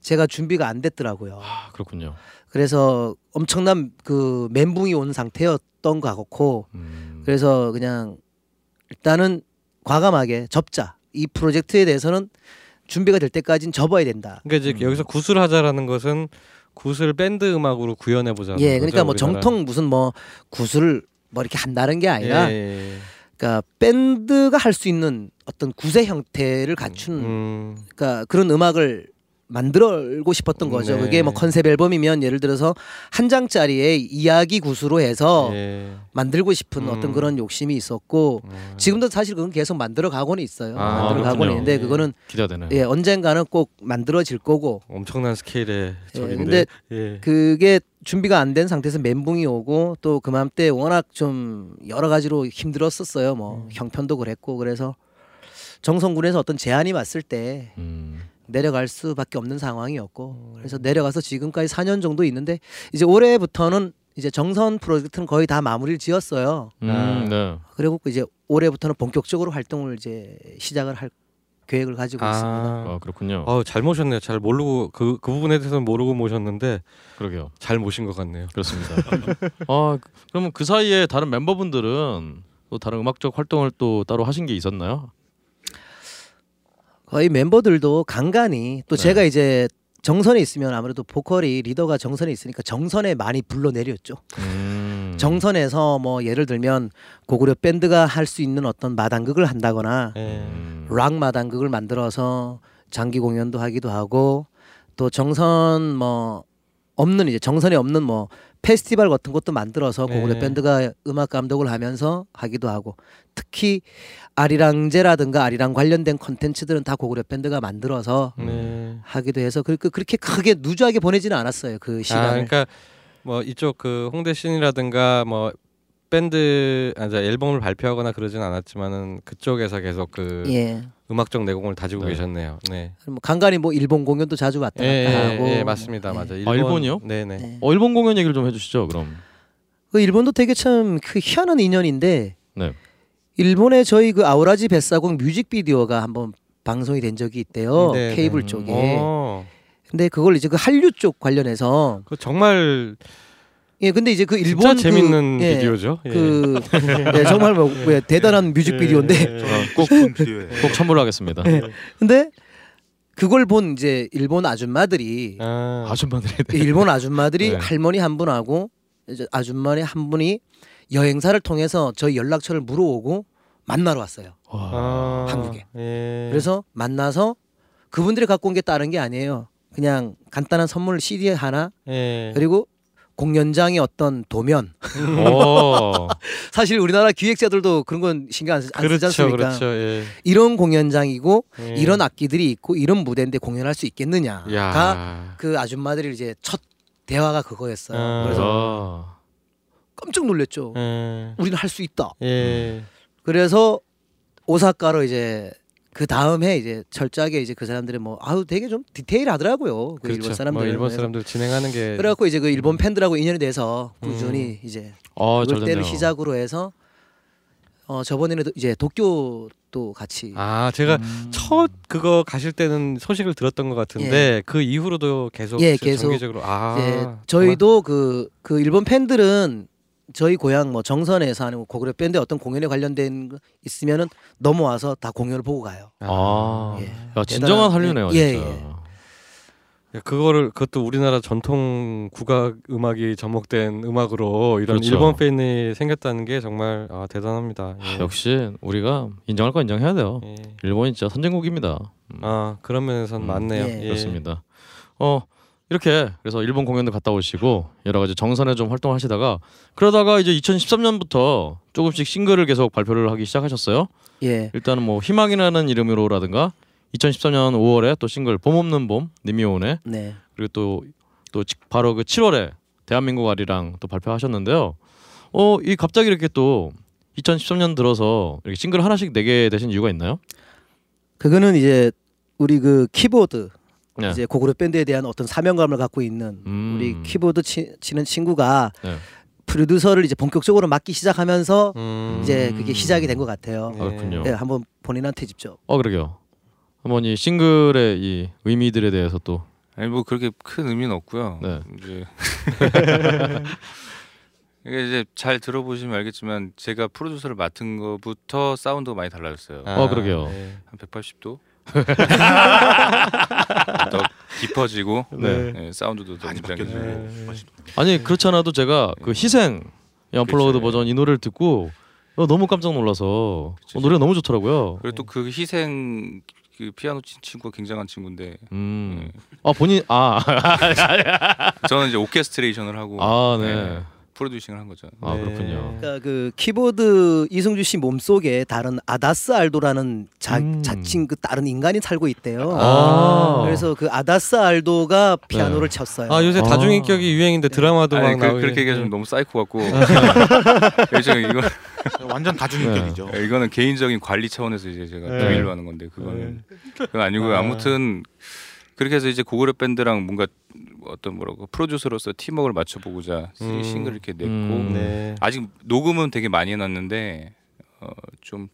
제가 준비가 안 됐더라고요. 아, 그렇군요. 그래서 엄청난 그 멘붕이 온 상태였던 것 같고 음. 그래서 그냥 일단은 과감하게 접자. 이 프로젝트에 대해서는 준비가 될 때까지는 접어야 된다. 그러니까 이제 음. 여기서 구슬하자라는 것은 구슬 밴드 음악으로 구현해 보자. 예, 그러니까 뭐 정통 무슨 뭐 구슬을 뭐 이렇게 한다는 게 아니라 예, 그러니까 밴드가 할 수 있는 어떤 구세 형태를 갖춘 음, 그러니까 그런 음악을 만들고 싶었던 거죠. 네. 그게 뭐 컨셉 앨범이면 예를 들어서 한 장짜리의 이야기 구수로 해서 예. 만들고 싶은 음. 어떤 그런 욕심이 있었고 음. 지금도 사실 그건 계속 만들어 가고는 있어요. 아, 만들어 가고는 그렇군요. 있는데 그거는 기대되네. 예 언젠가는 꼭 만들어질 거고 엄청난 스케일의 예, 적인데. 근데 예. 그게 준비가 안 된 상태에서 멘붕이 오고 또 그맘때 워낙 좀 여러 가지로 힘들었었어요. 뭐 형편도 그랬고 그래서 정성군에서 어떤 제안이 왔을 때 음. 내려갈 수밖에 없는 상황이었고 그래서 내려가서 지금까지 4년 정도 있는데 이제 올해부터는 이제 정선 프로젝트는 거의 다 마무리를 지었어요. 음, 아. 네. 그리고 이제 올해부터는 본격적으로 활동을 이제 시작을 할 계획을 가지고 있습니다. 아, 그렇군요. 어, 잘 모셨네요. 잘 모르고 그, 그 부분에 대해서는 모르고 모셨는데 그러게요. 잘 모신 것 같네요. 그렇습니다. 아, 그- 그러면 그 사이에 다른 멤버분들은 또 다른 음악적 활동을 또 따로 하신 게 있었나요? 거의 멤버들도 간간히 또 네. 제가 이제 정선에 있으면 아무래도 보컬이 리더가 정선에 있으니까 정선에 많이 불러내렸죠. 음. 정선에서 뭐 예를 들면 고구려 밴드가 할 수 있는 어떤 마당극을 한다거나 예. 음. 락 마당극을 만들어서 장기 공연도 하기도 하고 또 정선 뭐 없는 이제 정선에 없는 뭐 페스티벌 같은 것도 만들어서 고구려 네. 밴드가 음악 감독을 하면서 하기도 하고 특히 아리랑제라든가 아리랑 관련된 콘텐츠들은 다 고구려 밴드가 만들어서 네. 하기도 해서 그, 그 그렇게 크게 누주하게 보내지는 않았어요 그 아, 시간을. 그러니까 뭐 이쪽 그 홍대 씬이라든가 뭐 밴드 아, 앨범을 발표하거나 그러진 않았지만은 그쪽에서 계속 그 예. 음악적 내공을 다지고 네. 계셨네요. 네. 뭐 간간히 뭐 일본 공연도 자주 왔다 예, 갔다 예, 하고. 예, 맞습니다. 예. 맞아. 아, 일본이요? 네, 네. 네. 어, 일본 공연 얘기를 좀 해주시죠. 그럼. 그 일본도 되게 참 그 희한한 인연인데 네. 일본에 저희 그 아우라지 뱃사공 뮤직비디오가 한번 방송이 된 적이 있대요 네, 케이블 네. 쪽에 어, 근데 그걸 이제 그 한류 쪽 관련해서 그 정말 예 근데 이제 그 일본 그- 재밌는 예, 비디오죠. 예. 그 예, 정말 뭐 예, 대단한 뮤직 비디오인데 예, 예. 어, 꼭 비디오에 꼭 첨부하겠습니다. 네. 근데 그걸 본 이제 일본 아줌마들이 아, 아줌마들이 일본 아줌마들이 네. 할머니 한 분하고 이제 아줌마니 한 분이 여행사를 통해서 저희 연락처를 물어오고 만나러 왔어요. 와. 아, 한국에. 예. 그래서 만나서 그분들이 갖고 온 게 다른 게 아니에요. 그냥 간단한 선물 CD 하나 예. 그리고 공연장의 어떤 도면. 오. 사실 우리나라 기획자들도 그런 건 신경 안, 쓰, 안 쓰지 그렇죠, 않습니까? 그렇죠. 예. 이런 공연장이고 예. 이런 악기들이 있고 이런 무대인데 공연할 수 있겠느냐가 야. 그 아줌마들이 이제 첫 대화가 그거였어요. 아. 그래서 아. 깜짝 놀랐죠. 예. 우리는 할 수 있다. 예. 그래서 오사카로 이제 그 다음 해 이제 철저하게 이제 그 사람들이 뭐 아우 되게 좀 디테일하더라고요. 그 일본 사람들. 뭐 일본 사람들 진행하는 게 그래갖고 이제 그 일본 팬들하고 인연이 돼서 꾸준히 이제 아, 잘 그럴 때를 됐네요. 시작으로 해서 어 저번에는 이제 도쿄도 같이 아, 제가 음. 첫 그거 가실 때는 소식을 들었던 것 같은데 그 이후로도 계속 예, 저- 계속 정기적으로 아 이제 저희도 그그 일본 팬들은 저희 고향 뭐 정선에서 하는 고구려 밴드 어떤 공연에 관련된 거 있으면은 넘어와서 다 공연을 보고 가요. 아. 예. 야, 진정한 한류네요, 예, 진짜. 예. 예, 그거를 그것도 우리나라 전통 국악 음악이 접목된 음악으로 이런 그렇죠. 일본 팬이 생겼다는 게 정말 아, 대단합니다. 예. 역시 우리가 인정할 건 인정해야 돼요. 예. 일본이 진짜 선진국입니다. 음, 아 그런 면에선 음, 맞네요. 예. 예. 그렇습니다. 어 이렇게 그래서 일본 공연도 갔다 오시고 여러 가지 정선에 좀 활동하시다가 그러다가 이제 2013년부터 조금씩 싱글을 계속 발표를 하기 시작하셨어요. 예. 일단은 뭐 희망이라는 이름으로라든가 2014년 5월에 또 싱글 봄 없는 봄 니미온에 네. 그리고 또또 바로 그 7월에 대한민국 아리랑 또 발표하셨는데요. 어, 이 갑자기 이렇게 또 2013년 들어서 이렇게 싱글 하나씩 내게 되신 이유가 있나요? 그거는 이제 우리 그 키보드 네. 이제 고그룹 밴드에 대한 어떤 사명감을 갖고 있는 음. 우리 키보드 치, 치는 친구가 네. 프로듀서를 이제 본격적으로 맡기 시작하면서 음. 이제 그게 시작이 된 것 같아요. 네. 그렇군요. 네, 한번 본인한테 직접. 어 그러게요. 한번 이 싱글의 이 의미들에 대해서 또 아니 뭐 그렇게 큰 의미는 없고요. 네. 이제 이게 이제 잘 들어보시면 알겠지만 제가 프로듀서를 맡은 거부터 사운드가 많이 달라졌어요. 아, 어, 그러게요. 네. 한 180도 더 깊어지고 네. 네, 사운드도 더 바뀌었네요. 네. 훨씬. 아니 그렇지 않아도 제가 그 희생 이 unplugged 그렇죠. 버전 이 노래를 듣고 어, 너무 깜짝 놀라서 그쵸. 어, 노래가 너무 좋더라고요. 그리고 또 그 희생 그 피아노 친 친구가 굉장한 친구인데 음. 네. 아 본인 아, 저는 이제 오케스트레이션을 하고 아 네. 프로듀싱을 한 거죠. 아 네. 그렇군요. 그러니까 그 키보드 이승주 씨 몸속에 다른 아다스 알도라는 자, 음. 자칭 그 다른 인간이 살고 있대요. 아. 그래서 그 아다스 알도가 피아노를 네. 쳤어요. 아 요새 아. 다중인격이 유행인데 드라마도 아니, 막 그, 나오고 그렇게 얘기하면 너무 사이코 같고 요즘 이거 완전 다중인격이죠. 이거는 개인적인 관리 차원에서 이제 제가 네. 비밀로 하는 건데 그거는 그건 아니고요. 아무튼 그렇게 해서 이제 고구려 밴드랑 뭔가 어떤 뭐라고 프로듀서로서 팀워크를 맞춰보고자 음. 싱글 이렇게 냈고 음. 네. 아직 녹음은 되게 많이 해놨는데 어, 좀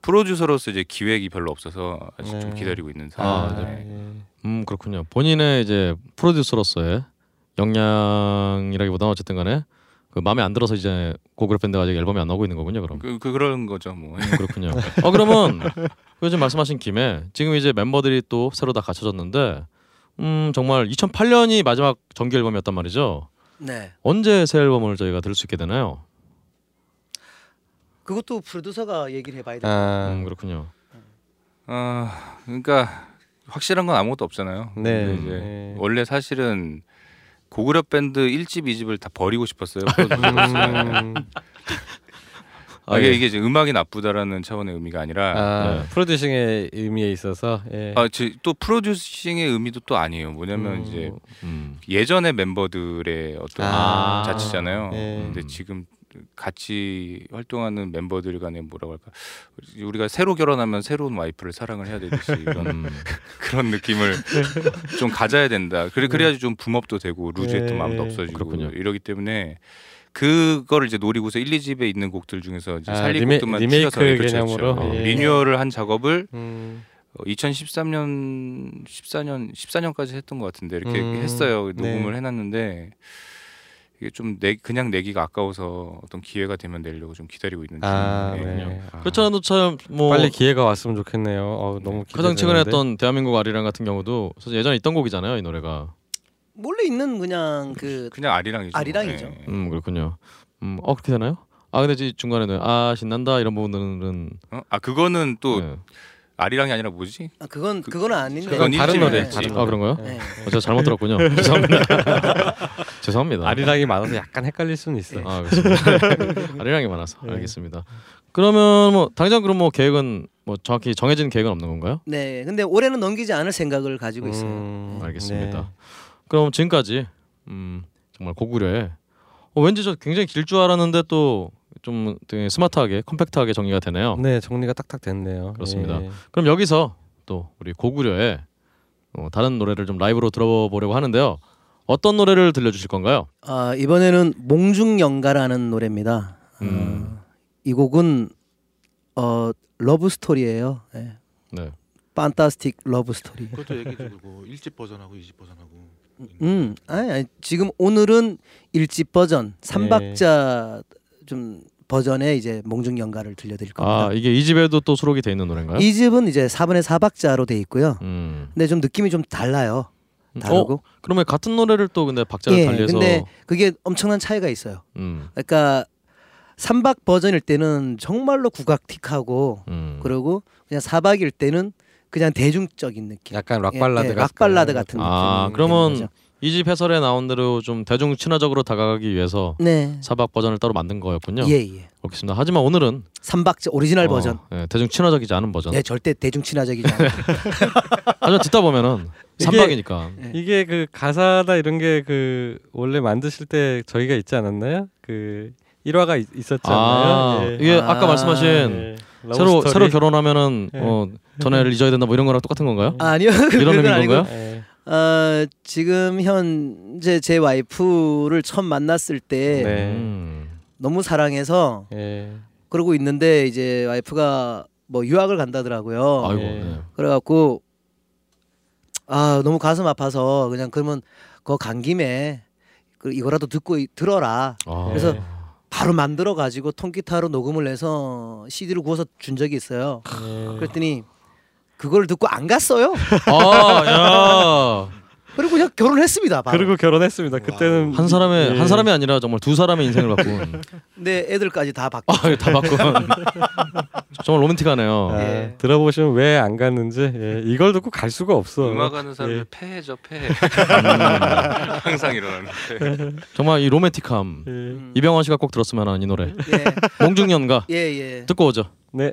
프로듀서로서 이제 기회가 별로 없어서 아직 좀 네. 기다리고 있는 아, 상황인데 음 그렇군요. 본인의 이제 프로듀서로서의 역량이라기보다는 어쨌든 간에 그 마음에 안 들어서 이제 고그룹 밴드가 아직 앨범이 안 나오고 있는 거군요. 그럼 그, 그 그런 거죠 뭐. 음, 그렇군요. 어 그러면 요즘 말씀하신 김에 지금 이제 멤버들이 또 새로 다 갖춰졌는데 음 정말 2008년이 마지막 정규 앨범이었단 말이죠. 네. 언제 새 앨범을 저희가 들을 수 있게 되나요? 그것도 프로듀서가 얘기를 해봐야 돼. 아, 음 그렇군요. 아 그러니까 확실한 건 아무것도 없잖아요. 네. 이제 네. 원래 사실은 고그룹 밴드 1집, 2집을 다 버리고 싶었어요. 음, 아, 이게 예. 이게 이제 음악이 나쁘다라는 차원의 의미가 아니라 아, 네. 프로듀싱의 의미에 있어서 예. 아, 저, 또 프로듀싱의 의미도 또 아니에요. 뭐냐면 음, 이제 음. 예전의 멤버들의 어떤 아. 자치잖아요. 예. 근데 지금 같이 활동하는 멤버들 간에 뭐라고 할까 우리가 새로 결혼하면 새로운 와이프를 사랑을 해야 되듯이 이런 음. 그런 느낌을 좀 가져야 된다. 그래 그래야지 좀 붐업도 되고 루즈했던 네. 마음도 없어지고 그렇군요. 이러기 때문에 그거를 이제 노리고서 1, 2집에 있는 곡들 중에서 이제 아, 살릴 리메- 곡들만 리메이크 예, 그렇죠, 개념으로? 그렇죠. 예. 리뉴얼을 한 작업을 음, 어, 2013년 14년 14년까지 했던 것 같은데 이렇게 음, 했어요 네. 녹음을 해놨는데 이게 좀 내, 그냥 내기가 아까워서 어떤 기회가 되면 내려고 좀 기다리고 있는 아, 중이에요. 네. 아, 그렇지 않아도 참뭐 빨리 기회가 왔으면 좋겠네요. 어, 너무 가장 최근에. 했던 대한민국 아리랑 같은 경우도 사실 예전에 있던 곡이잖아요 이 노래가. 원래 있는 그냥 그 그냥 아리랑이죠. 아리랑이죠. 네. 음 그렇군요. 음 어 그렇게 되나요? 아 근데 이 중간에는 아 신난다 이런 부분들은 어? 아 그거는 또 네. 아리랑이 아니라 뭐지? 아, 그건 그- 그건 아닌데. 그건 다른 일집이네. 노래. 네. 다른 아 노래. 그런가요? 네. 어, 제가 잘못 들었군요. 죄송합니다. 죄송합니다. 아리랑이 많아서 약간 헷갈릴 수는 있어. 아. 아리랑이 많아서 네. 알겠습니다. 그러면 뭐 당장 그럼 뭐 계획은 뭐 정확히 정해진 계획은 없는 건가요? 네. 근데 올해는 넘기지 않을 생각을 가지고 있어요. 음, 알겠습니다. 네. 그럼 지금까지 음, 정말 고구려에 어, 왠지 저 굉장히 길 줄 알았는데 또 좀 되게 스마트하게 컴팩트하게 정리가 되네요. 네, 정리가 딱딱 됐네요. 그렇습니다. 예. 그럼 여기서 또 우리 고구려의 어, 다른 노래를 좀 라이브로 들어보려고 하는데요. 어떤 노래를 들려주실 건가요? 아, 이번에는 몽중연가라는 노래입니다. 음. 어, 이 곡은 어 love story예요. 네. 네. fantastic love story. 그것도 얘기해 주고 1집 버전하고 2집 버전하고 음, 아니, 아니 지금 오늘은 일집 버전 네. 3박자 좀 버전의 이제 몽중 연가를 들려드릴 겁니다. 아 이게 이 집에도 또 수록이 돼 있는 노래인가요? 이 집은 이제 4분의 4박자로 돼 있고요. 음. 근데 좀 느낌이 좀 달라요. 다르고. 어? 그러면 같은 노래를 또 근데 박자를 예, 달리해서 근데 그게 엄청난 차이가 있어요. 음. 그러니까 3박 버전일 때는 정말로 국악틱하고 음. 그리고 그냥 4박일 때는 그냥 대중적인 느낌. 약간 락 발라드 예, 예, 같은 락 발라드 같은 아, 느낌이 그러면. 이 집 해설에 나온 대로 좀 대중 친화적으로 다가가기 위해서 네. 사박 버전을 따로 만든 거였군요. 예, 예. 그렇습니다. 하지만 오늘은 삼박자 오리지널 어, 버전. 예, 대중 친화적이지 않은 버전. 예, 절대 대중 친화적이지 않아요. 하지만 듣다 보면은 이게- 삼박이니까. 이게 그 가사나 이런 게 그 원래 만드실 때 저희가 있지 않았나요? 그 1화가 있었지 아, 않나요? 예. 이게 아, 아까 말씀하신 예. 새로 스토리. 새로 결혼하면은 예. 어 전애를 잊어야 된다 뭐 이런 거랑 똑같은 건가요? 아니요. 이런 의미인 아니고 건가요? 예. 어, 지금 현재 제 와이프를 처음 만났을 때 네. 음. 너무 사랑해서 예. 그러고 있는데 이제 와이프가 뭐 유학을 간다더라고요. 아이고. 예. 네. 그래갖고 아 너무 가슴 아파서 그냥 그러면 그간 김에 그 이거라도 듣고 이- 들어라. 아. 그래서 바로 만들어 가지고 통기타로 녹음을 해서 CD를 구워서 준 적이 있어요. 예. 그랬더니 그걸 듣고 안 갔어요. 아, 야. 그리고 그냥 결혼했습니다. 바로. 그리고 결혼했습니다. 그때는 한 사람의 예. 한 사람이 아니라 정말 두 사람의 인생을 바꾼. 근데 애들까지 다 바뀌. 아, 다 바꾼. 정말 로맨틱하네요. 아, 예. 들어보시면 왜 안 갔는지 예. 이걸 듣고 갈 수가 없어. 음악하는 사람들 예. 패해져 패. 항상 일어나는 패. 정말 이 로맨틱함. 예. 이병헌 씨가 꼭 들었으면 하는 이 노래. 예. 몽중연가 예, 예. 듣고 오죠. 네.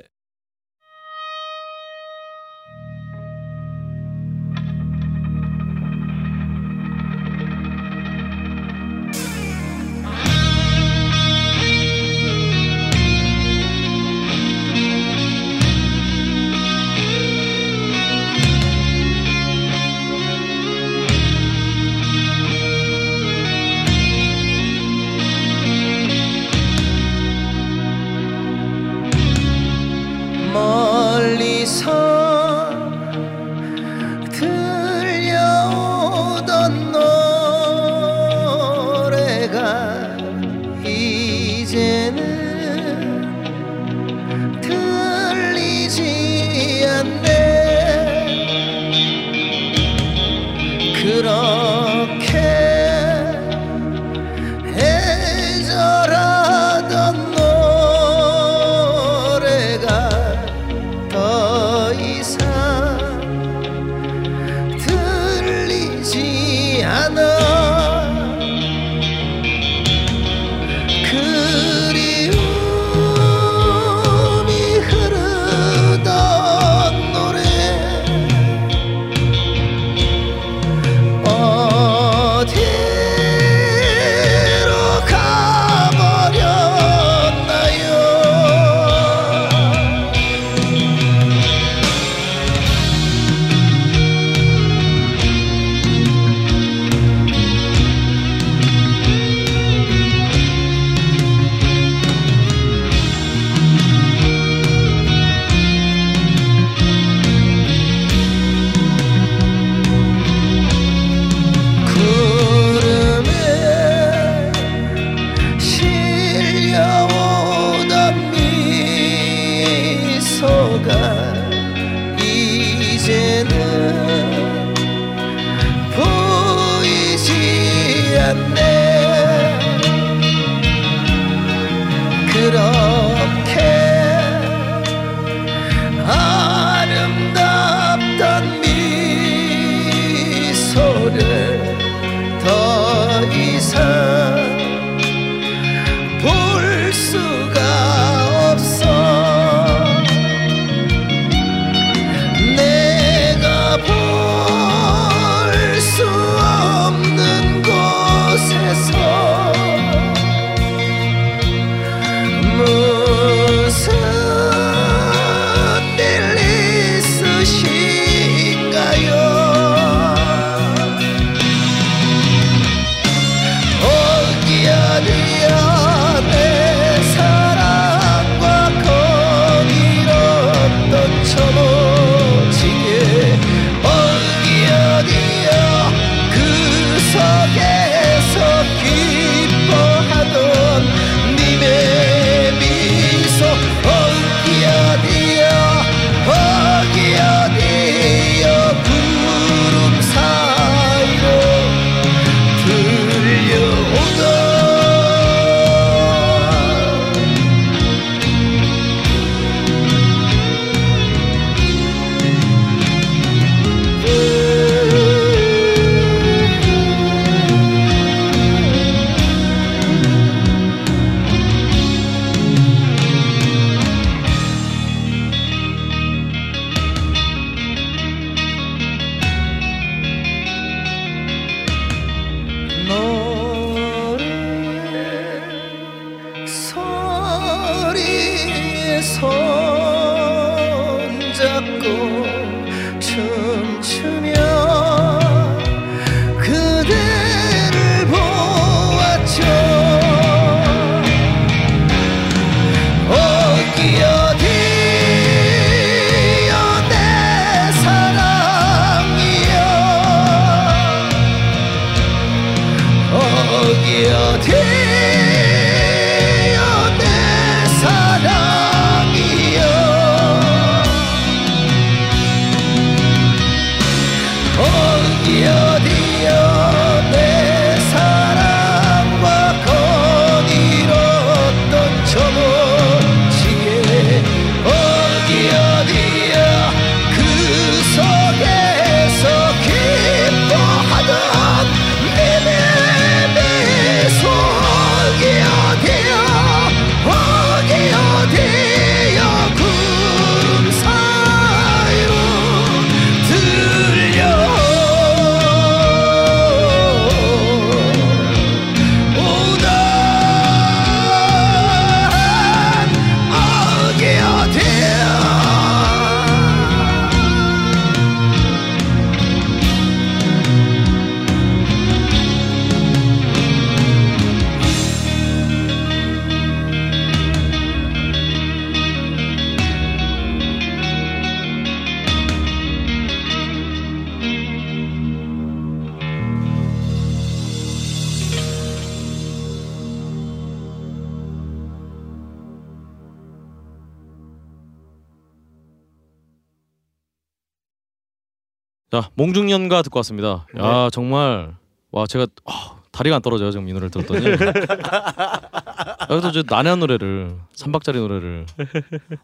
자 몽중년가 듣고 왔습니다. 야 정말 와 제가 아, 다리가 안 떨어져요 지금 이 노래를 들었더니. 여기서 이제 난해한 노래를 3박짜리 노래를.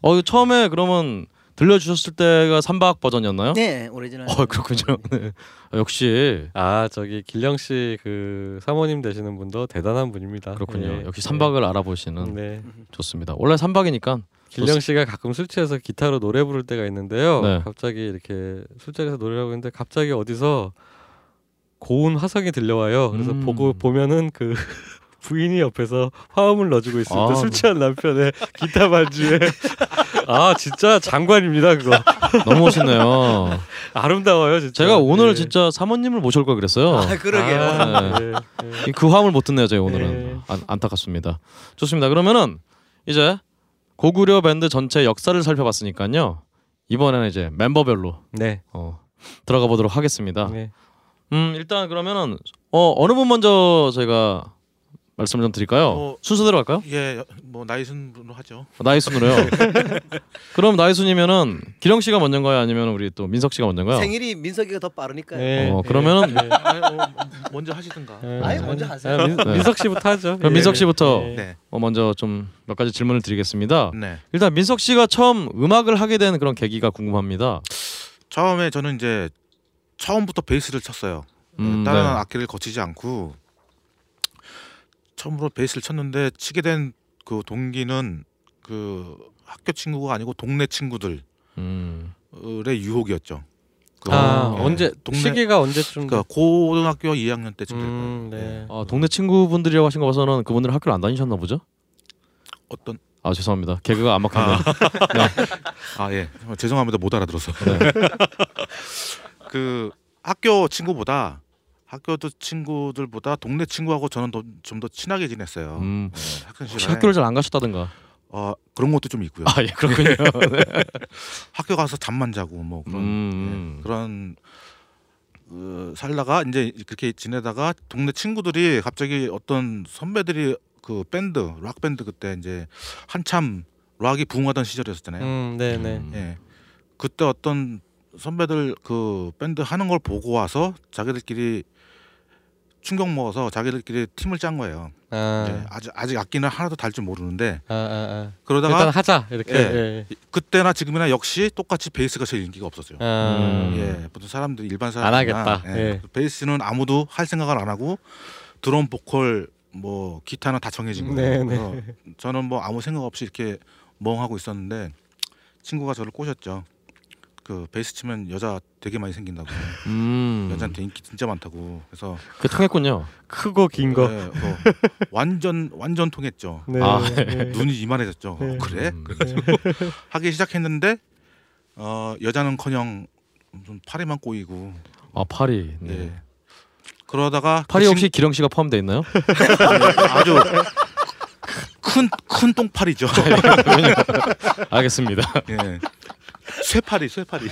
어 처음에 그러면 들려주셨을 때가 3박 버전이었나요? 네 오리지널 어 그렇군요. 네. 아, 역시 아 저기 길령 씨 그 사모님 되시는 분도 대단한 분입니다. 그렇군요. 예, 역시 예. 3박을 알아보시는 네. 좋습니다. 원래 3박이니까 길령 씨가 가끔 술 취해서 기타로 노래 부를 때가 있는데요. 네. 갑자기 이렇게 술자리에서 노래를 하고 있는데 갑자기 어디서 고운 화성이 들려와요. 그래서 음. 보고 보면은 그 부인이 옆에서 화음을 넣어주고 있을 아. 때술 취한 남편의 기타 반주에 아 진짜 장관입니다 그거 너무 멋있네요. 아름다워요 진짜. 제가 오늘 예. 진짜 사모님을 모실 걸 그랬어요. 아 그러게요 아, 네, 네. 이그 화음을 못 듣네요, 저희 오늘은 네. 안, 안타깝습니다. 좋습니다. 그러면은 이제 고구려 밴드 전체 역사를 살펴봤으니까요. 이번에는 이제 멤버별로 네. 어, 들어가 보도록 하겠습니다. 네. 음 일단 그러면은 어 어느 분 먼저 저희가 말씀을 좀 드릴까요? 어, 순서대로 할까요? 예, 뭐 나이 순으로 하죠. 나이 순으로요. 그럼 나이 순이면은 기령 씨가 먼저인가요, 아니면 우리 또 민석 씨가 먼저인가요? 생일이 민석이가 더 빠르니까요 네. 어, 그러면은 네. 아, 어, 먼저 하시든가. 네. 아예 먼저 하세요. 아, 민, 네. 민석 씨부터 하죠. 그럼 예. 민석 씨부터 네. 네, 어, 먼저 좀 몇 가지 질문을 드리겠습니다. 네. 일단 민석 씨가 처음 음악을 하게 된 그런 계기가 궁금합니다. 처음에 저는 이제 처음부터 베이스를 쳤어요. 음, 다른 네. 악기를 거치지 않고 처음으로 베이스를 쳤는데 치게 된 그 동기는 그 학교 친구가 아니고 동네 친구들의 음. 유혹이었죠. 그, 아 예, 언제 동네 시기가 언제쯤? 그러니까 고등학교 2학년 때쯤 될 거예요. 음, 네. 예. 아, 동네 친구분들이라고 하신 거 봐서는 그분들 학교를 안 다니셨나 보죠? 어떤 아 죄송합니다. 개그가 안 막혔네요. 아예 죄송합니다 못 알아들어서 네. 그 학교 친구보다 학교도 친구들보다 동네 친구하고 저는 좀 더 친하게 지냈어요. 음, 예, 학창 혹시 학교를 잘 안 가셨다든가? 어, 그런 것도 좀 있고요. 아예 그렇군요. 학교 가서 잠만 자고 뭐 그런 음. 예, 그런 어, 살다가 이제 그렇게 지내다가 동네 친구들이 갑자기 어떤 선배들이 그 밴드 락 밴드 그때 이제 한참 락이 부흥하던 시절이었잖아요. 음, 네, 네. 음. 예. 그때 어떤 선배들 그 밴드 하는 걸 보고 와서 자기들끼리 충격 먹어서 자기들끼리 팀을 짠 거예요. 아, 이제 아직 아직 악기는 하나도 다룰 줄 모르는데 아, 아, 아. 그러다가 일단 하자 이렇게. 예. 예. 그때나 지금이나 역시 똑같이 베이스가 제일 인기가 없었어요. 아, 음. 예, 보통 사람들 일반 안 사람들 하겠다. 예. 베이스는 아무도 할 생각을 안 하고 드럼, 보컬, 뭐 기타는 다 정해진 거예요. 네, 그래서 저는 뭐 아무 생각 없이 이렇게 멍하고 있었는데 친구가 저를 꼬셨죠. 그 베이스 치면 여자 되게 많이 생긴다고 음. 여자한테 인기 진짜 많다고 그래서 그 통했군요. 크고 긴 거. 네, 뭐 완전 완전 통했죠. 네. 아, 네. 눈이 이만해졌죠. 네. 어, 그래? 음. 하기 시작했는데 어, 여자는커녕 좀 팔에만 꼬이고 아 파리. 네. 예. 그러다가 파리 그 혹시 기령 씨가 포함돼 있나요? 친- 아주 큰 큰 똥팔이죠. 알겠습니다. 예. 쇠파리 쇠파리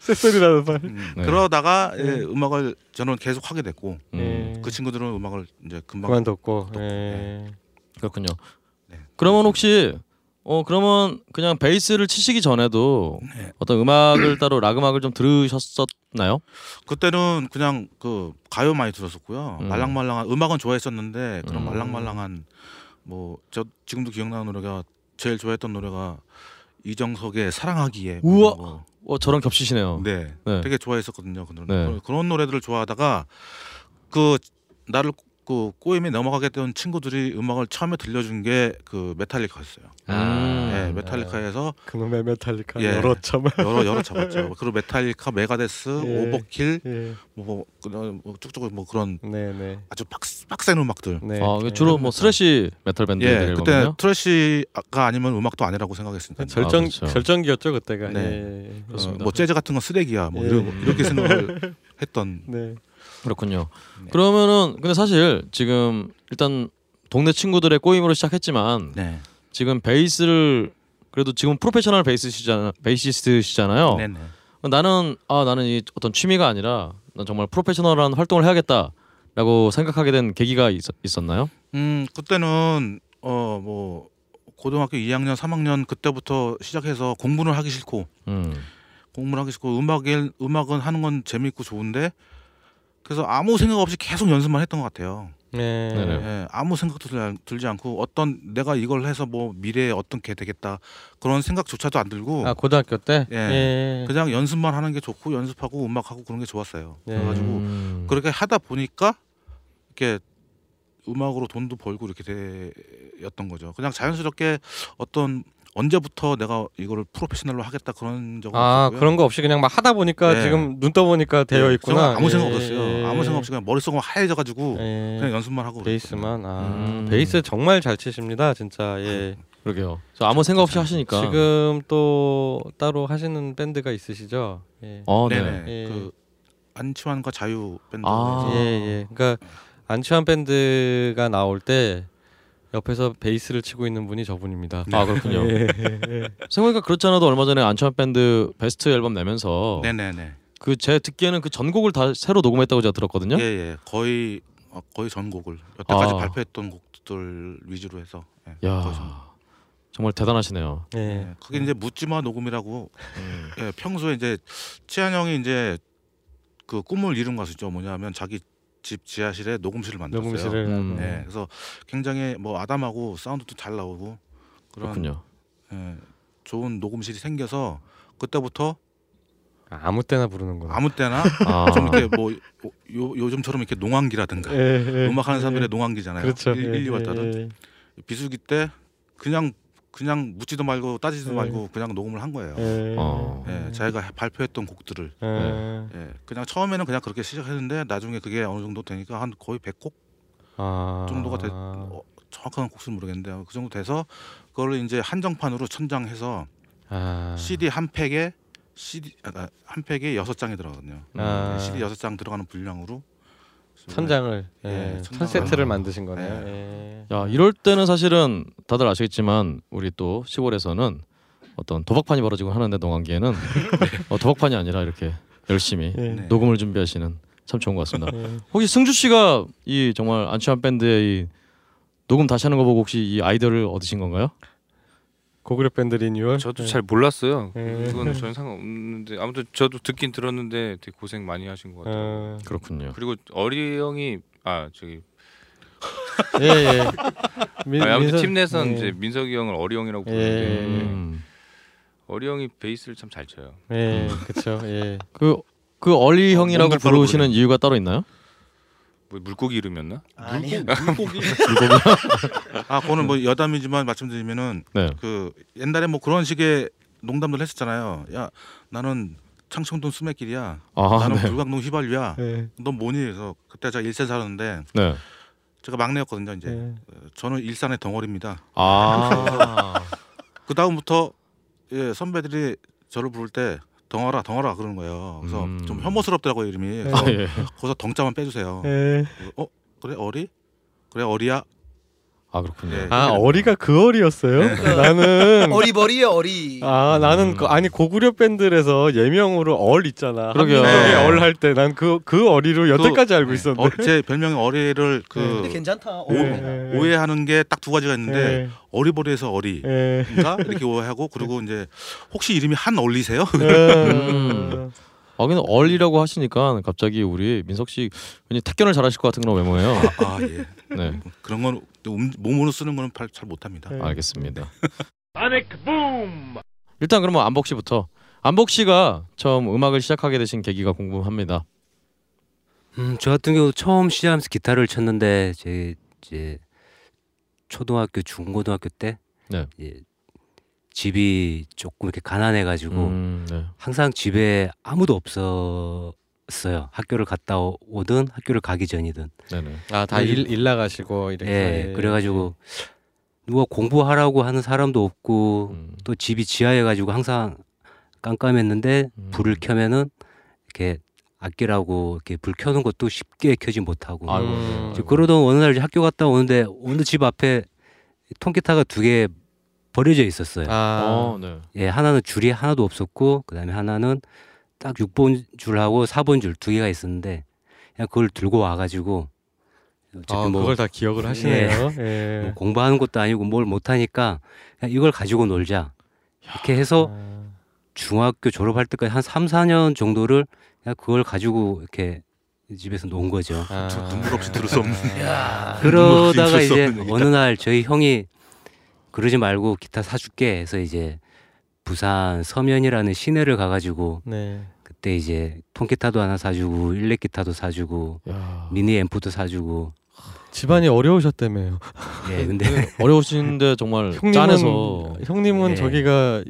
쇳소리라는 말. 음, 네. 그러다가 예, 네. 음악을 저는 계속 하게 됐고 음, 예. 그 친구들은 음악을 이제 금방 그만뒀고. 또, 예. 그렇군요. 네. 그러면 혹시 어 그러면 그냥 베이스를 치시기 전에도 네. 어떤 음악을 따로 락 음악을 좀 들으셨었나요? 그때는 그냥 그 가요 많이 들었었고요. 음. 말랑말랑한 음악은 좋아했었는데 그런 음. 말랑말랑한 뭐 저 지금도 기억나는 노래가 제일 좋아했던 노래가 이정석의 사랑하기에 우와! 뭐, 어 저랑 겹치시네요. 네, 네. 되게 좋아했었거든요. 그. 네. 그런- 그런 노래들을 좋아하다가 그 나를 그 꼬임에 넘어가게 된 친구들이 음악을 처음에 들려준 게 그 메탈리카였어요. 음. 네, 메탈리카에서 그놈의 메탈리카 예. 여럿 참. 여럿 여럿 잡았죠. 그리고 메탈리카, 메가데스, 예. 오버킬, 예. 뭐, 그, 뭐 쭉쭉 뭐 그런 네 네. 아주 빡, 빡센 음악들. 네. 아, 그 주로 뭐 thrash metal 예, 밴드들 그때? thrash가 아니면 음악도 아니라고 생각했으니까. 절정 아, 그렇죠. 절정기였죠 그때가. 네. 예. 어, 그렇습니다. 뭐 재즈 같은 건 쓰레기야. 뭐 예. 이러, 이렇게 생각을 했던. 네. 그렇군요. 네. 그러면은 근데 사실 지금 일단 동네 친구들의 꼬임으로 시작했지만 네. 지금 베이스를 그래도 지금 프로페셔널 베이스시잖아 베이시스트시잖아요. 네네. 나는 아 나는 이 어떤 취미가 아니라 난 정말 프로페셔널한 활동을 해야겠다라고 생각하게 된 계기가 있, 있었나요? 음 그때는 어 뭐 고등학교 2학년, 3학년 그때부터 시작해서 공부를 하기 싫고 음. 공부를 하기 싫고 음악을 음악은 하는 건 재밌고 좋은데 그래서 아무 생각 없이 계속 연습만 했던 것 같아요. 네. 네네. 예, 아무 생각도 들- 들지 않고 어떤 내가 이걸 해서 뭐 미래에 어떻게 되겠다 그런 생각조차도 안 들고 아 고등학교 때. 예. 예. 그냥 연습만 하는 게 좋고 연습하고 음악하고 그런 게 좋았어요. 예. 그래가지고 음. 그렇게 하다 보니까 이렇게 음악으로 돈도 벌고 이렇게 되었던 거죠. 그냥 자연스럽게 어떤 언제부터 내가 이거를 프로페셔널로 하겠다 그런 적은 아 없었고요. 그런 거 없이 그냥 막 하다 보니까 네. 지금 눈 떠보니까 되어 네, 있구나. 아무 생각 예, 없었어요. 예, 아무 생각 없이 그냥 머릿속만 하얘져 가지고 예. 그냥 연습만 하고 베이스만. 아 음. 베이스 정말 잘 치십니다, 진짜. 예. 그러게요. 저 아무 생각 없이 하시니까. 지금 또 따로 하시는 밴드가 있으시죠? 예. 어, 네. 네네. 예. 그 안치환과 자유 밴드. 아. 예, 예. 그러니까 안치환 밴드가 나올 때 옆에서 베이스를 치고 있는 분이 저분입니다. 아 그렇군요. 예, 예, 예. 생각해보니까 그렇지 않아도 얼마 전에 안치환 밴드 베스트 앨범 내면서 네네네. 그 제 듣기에는 그 전곡을 다 새로 녹음했다고 제가 들었거든요. 예예. 거의 어, 거의 전곡을 여태까지 아. 발표했던 곡들 위주로 해서. 예, 야. 정말 대단하시네요. 예. 예, 그게 이제 묻지마 녹음이라고 음. 예, 평소에 이제 치한 형이 이제 그 꿈을 이룬 가수죠. 뭐냐면 자기 집 지하실에 녹음실을 만들었어요. 녹음실을 음. 예, 그래서 굉장히 뭐 아담하고 사운드도 잘 나오고 그런 그렇군요. 예, 좋은 녹음실이 생겨서 그때부터 아, 아무 때나 부르는구나. 아무 때나 아, 좀 이렇게 뭐 요, 요즘처럼 이렇게 농한기라든가 예, 예, 음악하는 사람들의 예. 농한기잖아요. 그렇죠. 일, 예, 일리 왔다는 예, 예. 비수기 때 그냥 그냥 묻지도 말고 따지지도 예. 말고 그냥 녹음을 한 거예요. 예. 어. 예, 자기가 발표했던 곡들을 예. 예, 그냥 처음에는 그냥 그렇게 시작했는데 나중에 그게 어느 정도 되니까 한 거의 100곡 아. 정도가 됐- 어, 정확한 곡수는 모르겠는데 그 정도 돼서 그걸 이제 한정판으로 천장해서 아. CD 한 팩에 CD 아, 한 팩에 여섯 장이 들어가거든요. 아. 네, CD 여섯 장 들어가는 분량으로 천장을 예. 예, 천 세트를 아. 만드신 거네요. 예. 야 이럴 때는 사실은 다들 아시겠지만 우리 또 시골에서는 어떤 도박판이 벌어지고 하는데 농한기에는 어, 도박판이 아니라 이렇게 열심히 예. 네. 녹음을 준비하시는 참 좋은 것 같습니다. 예. 혹시 승주 씨가 이 정말 안치환 밴드의 이 녹음 다시 하는 거 보고 혹시 이 아이디어를 얻으신 건가요? 고그랩 밴드 리뉴얼. 저도 예. 잘 몰랐어요. 예. 그건 전혀 상관없는데 아무튼 저도 듣긴 들었는데 되게 고생 많이 하신 것 같아요. 어. 그렇군요. 그리고 어리 형이 아 저기 예, 예. 민, 아니, 아무튼 민서- 팀 내선 예. 이제 민석이 형을 어리 형이라고 예. 부르는데 음. 어리 형이 베이스를 참 잘 쳐요. 예, 그렇죠. 예. 그, 그 어리 형이라고 부르시는. 이유가 따로 있나요? 뭐 물고기 이름이었나? 아니 아 그거는 뭐 여담이지만 말씀드리면은 네. 그 옛날에 뭐 그런 식의 농담들 했었잖아요. 야 나는 창청동 수맥길이야. 아, 나는 네. 불광동 휘발유야. 예. 넌 뭐니? 그래서 그때 제가 일산 살았는데 네. 제가 막내였거든요. 이제 예. 저는 일산의 덩어리입니다. 아. 그 다음부터 예, 선배들이 저를 부를 때 덩어라 덩어라 그러는 거예요. 그래서 음. 좀 혐오스럽더라고요 이름이. 그래서 아, 예. 거기서 덩자만 빼주세요. 예. 어 그래 어리? 그래 어리야. 아 그렇군요. 네. 아 어리가 그 어리였어요? 나는 어리버리에 어리. 아 나는 음. 그, 아니 고구려 밴드에서 예명으로 얼 있잖아. 그러게요. 네. 얼할 때 난 그그 어리로 여태까지 알고 있었는데. 어, 제 별명이 어리를 그 근데 괜찮다. 오, 네. 오해하는 게 딱 두 가지가 있는데 네. 어리버리에서 어리. 예. 인가 이렇게 오해하고 그리고 이제 혹시 이름이 한 얼리세요? 음. 아 근데 얼리라고 하시니까 갑자기 우리 민석 씨 왠지 택견을 잘하실 것 같은 그런 외모예요. 아 예. 네, 그런 건 음- 몸으로 쓰는 거는 잘, 잘 못합니다. 네. 알겠습니다. 일단 그러면 안복 씨부터. 안복 씨가 처음 음악을 시작하게 되신 계기가 궁금합니다. 음, 저 같은 경우 처음 시작하면서 기타를 쳤는데 제 이제 초등학교 중고등학교 때 네. 이제 집이 조금 이렇게 가난해 가지고 음, 네. 항상 집에 아무도 없었 어요. 학교를 갔다 오- 오든 학교를 가기 전이든. 네네. 아다 일 일 나가시고 이렇게. 예. 그래 가지고 누가 공부하라고 하는 사람도 없고 음. 또 집이 지하에 가지고 항상 깜깜했는데 음. 불을 켜면은 이렇게 아끼라고 이렇게 불 켜는 것도 쉽게 켜지 못하고 아이고. 음. 그러던 어느 날 학교 갔다 오는데 어느 집 앞에 통기타가 두 개 버려져 있었어요. 아. 어, 네. 예, 하나는 줄이 하나도 없었고 그다음에 하나는 딱 6번 줄하고 4번 줄 두 개가 있었는데 그냥 그걸 들고 와 가지고 어차피 아, 뭐, 그걸 다 기억을 하시네요. 예. 뭐 공부하는 것도 아니고 뭘 못 하니까 그냥 이걸 가지고 놀자. 이렇게 해서 아. 중학교 졸업할 때까지 한 3, 4년 정도를 그냥 그걸 가지고 이렇게 집에서 논 거죠. 아. 저 눈물 없이 들을 수 없는. 그러다가 이제 어느 날 저희 형이 그러지 말고 기타 사줄게 해서 이제 부산 서면이라는 시내를 가가지고 네. 그때 이제 통기타도 하나 사주고 일렉 기타도 사주고 야. 미니 앰프도 사주고 집안이 어려우셨다며요. 예 근데 어려우신데 정말 형님은 짠해서 형님은 예. 저기가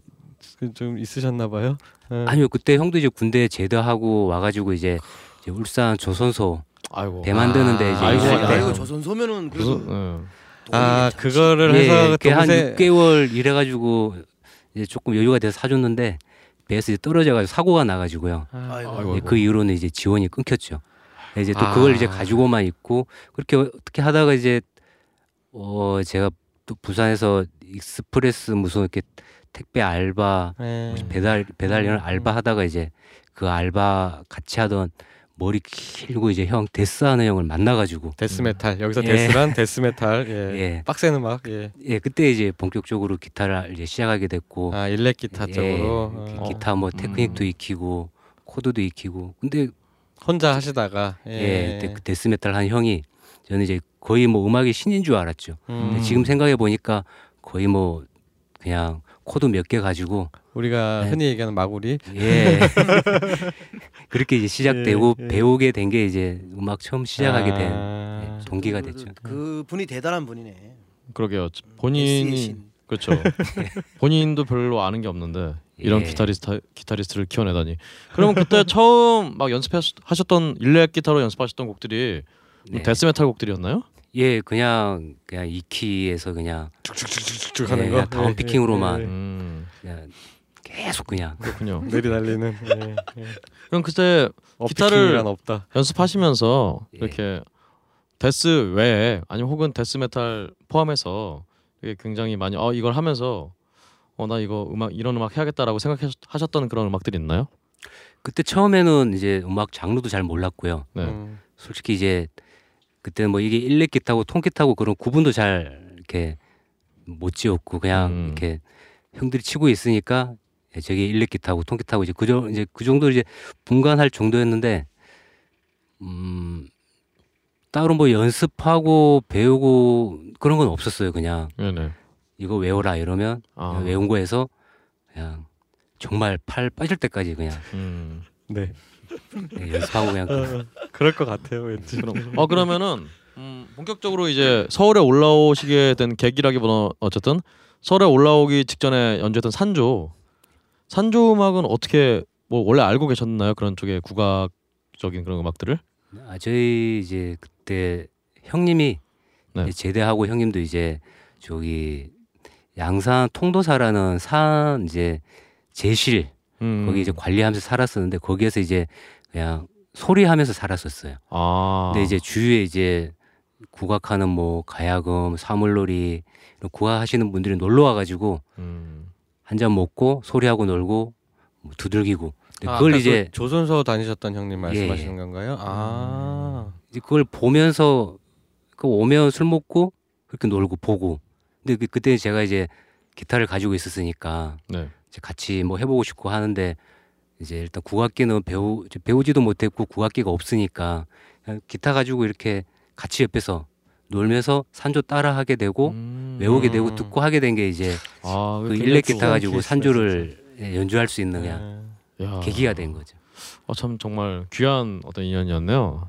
그좀 있으셨나 봐요. 예. 아니요 그때 형도 이제 군대 제대하고 와가지고 이제, 이제 울산 조선소 아이고. 배 만드는데 이제 아이고, 아이고. 때 아이고 조선 소면은 그래서 그래도 네. 아 그거를 예, 해서 한 동생 6개월 일해가지고 이제 조금 여유가 돼서 사줬는데 배에서 이제 떨어져가지고 사고가 나가지고요. 아이고. 아이고. 예, 그 이후로는 이제 지원이 끊겼죠. 이제 또 아. 그걸 이제 가지고만 있고 그렇게 어떻게 하다가 이제 어 제가 또 부산에서 익스프레스 무슨 이렇게 택배 알바 예. 배달 배달 이런 음. 알바 하다가 이제 그 알바 같이 하던 머리 길고 이제 형 death하는 형을 만나가지고 death metal 여기서 예. death란 death metal 예. 예. 빡센 음악 예. 예 그때 이제 본격적으로 기타를 이제 시작하게 됐고 아 일렉 기타 예, 쪽으로 기- 어. 기타 뭐 테크닉도 음. 익히고 코드도 익히고 근데 혼자 하시다가 예, 예. 데- 그 death metal 한 형이 저는 이제 거의 뭐 음악의 신인 줄 알았죠. 근데 음. 지금 생각해 보니까 거의 뭐 그냥 코드 몇 개 가지고 우리가 네. 흔히 얘기하는 마구리 예 그렇게 이제 시작되고 예, 예. 배우게 된 게 이제 음악 처음 시작하게 된 아. 예, 동기가 그- 됐죠. 그 분이 대단한 분이네. 그러게요. 본인이 신. 그렇죠. 본인도 별로 아는 게 없는데 이런 예. 기타리스트 기타리스트를 키워내다니. 그러면 그때 처음 막 연습하셨던 일렉 기타로 연습하셨던 곡들이 뭐 네. death metal 곡들이었나요? 예 그냥 그냥 이 키에서 그냥 쭉쭉쭉쭉 예, 하는 거 그냥 down 예, picking으로만. 예, 예. 음 그냥 계속 그냥 그렇군요. 내리달리는 예, 예. 그럼 그때 기타를- 없다 연습하시면서 예. 이렇게 death 외에 아니면 혹은 death metal 포함해서 이게 굉장히 많이 어 이걸 하면서 어 나 이거 음악 이런 음악 해야겠다라고 생각하셨던 그런 음악들이 있나요? 그때 처음에는 이제 음악 장르도 잘 몰랐고요. 네. 음. 솔직히 이제 그때는 뭐 이게 일렉 기타고 통 기타고 그런 구분도 잘 이렇게 못 지었고 그냥 음. 이렇게 형들이 치고 있으니까 예, 저게 일렉 기타고 통 기 타고 이제 그정 이제 그 정도 이제 분간할 정도였는데 음 따로 뭐 연습하고 배우고 그런 건 없었어요. 그냥. 네네. 이거 외워라 이러면 아, 외운 거에서 그냥 정말 팔 빠질 때까지 그냥. 음. 네. 예, 연습하고 그냥 어, 그럴 것 같아요 왠지. 그럼. 어 그러면은 음, 본격적으로 이제 서울에 올라오시게 된 계기라기보다 어쨌든 서울에 올라오기 직전에 연주했던 산조 산조 음악은 어떻게 뭐 원래 알고 계셨나요 그런 쪽의 국악적인 그런 음악들을 아, 저희 이제 그때 형님이 네. 이제 제대하고 형님도 이제 저기 양산 통도사라는 산 이제 제실 음. 거기 이제 관리하면서 살았었는데 거기에서 이제 그냥 소리하면서 살았었어요. 아 근데 이제 주위에 이제 국악하는 뭐 가야금, 사물놀이 국악하시는 분들이 놀러 와가지고 음. 한 잔 먹고 소리하고 놀고 뭐 두들기고 아, 그걸 이제 그 조선소 다니셨던 형님 말씀하시는 예, 예. 건가요? 아. 이제 그걸 보면서 그 오면 술 먹고 그렇게 놀고 보고 근데 그, 그때 제가 이제 기타를 가지고 있었으니까 네. 이제 같이 뭐 해보고 싶고 하는데 이제 일단 국악기는 배우 배우지도 못했고 국악기가 없으니까 기타 가지고 이렇게 같이 옆에서 놀면서 산조 따라 하게 되고 음. 외우게 되고 듣고 하게 된 게 이제 아, 그 일렉 기타 가지고 산조를 예, 연주할 수 있는 그냥 진짜. 야. 계기가 된 거죠. 어, 참 정말 귀한 어떤 인연이었네요.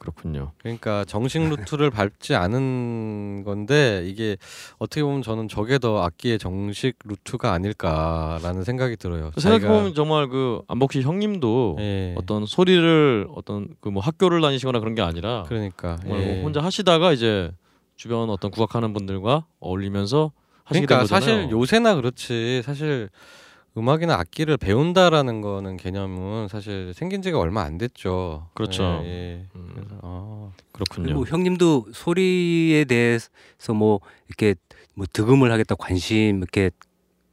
그렇군요. 그러니까 정식 루트를 밟지 않은 건데 이게 어떻게 보면 저는 저게 더 악기의 정식 루트가 아닐까라는 생각이 들어요. 생각해 보면 자기가- 정말 그 안복 씨 형님도 예. 어떤 소리를 어떤 그 뭐 학교를 다니시거나 그런 게 아니라 그러니까 정말 뭐 예. 혼자 하시다가 이제 주변 어떤 국악하는 분들과 어울리면서 하시게 그러니까 된 거잖아요. 사실 요새나 그렇지 사실 음악이나 악기를 배운다라는 거는 개념은 사실 생긴 지가 얼마 안 됐죠. 그렇죠. 예, 예. 음. 그래서 아, 그렇군요. 그리고 형님도 소리에 대해서 뭐 이렇게 뭐 득음을 하겠다 관심 이렇게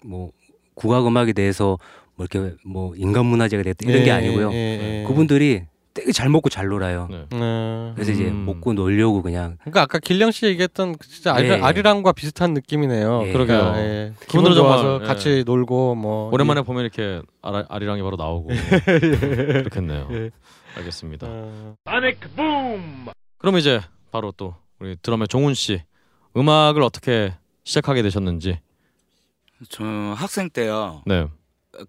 뭐 국악 음악에 대해서 뭐 이렇게 뭐 인간 문화재가 됐다 이런 게 예, 아니고요. 예, 예. 그분들이 되게 잘 먹고 잘 놀아요. 네. 네. 그래서 이제 음. 먹고 놀려고 그냥 그러니까 아까 길령 씨 얘기했던 그 진짜 아리, 예. 아리 랑과 비슷한 느낌이네요. 예. 그러게요. 그러니까, 예. 그분들은 기분 좋아서 정말, 예. 같이 놀고 뭐 오랜만에 보면 이렇게 아라, 아리 랑이 바로 나오고 그렇겠네요. 예. 알겠습니다. 어, 그럼 이제 바로 또 우리 드럼의 종훈 씨 음악을 어떻게 시작하게 되셨는지. 저 학생 때요. 네,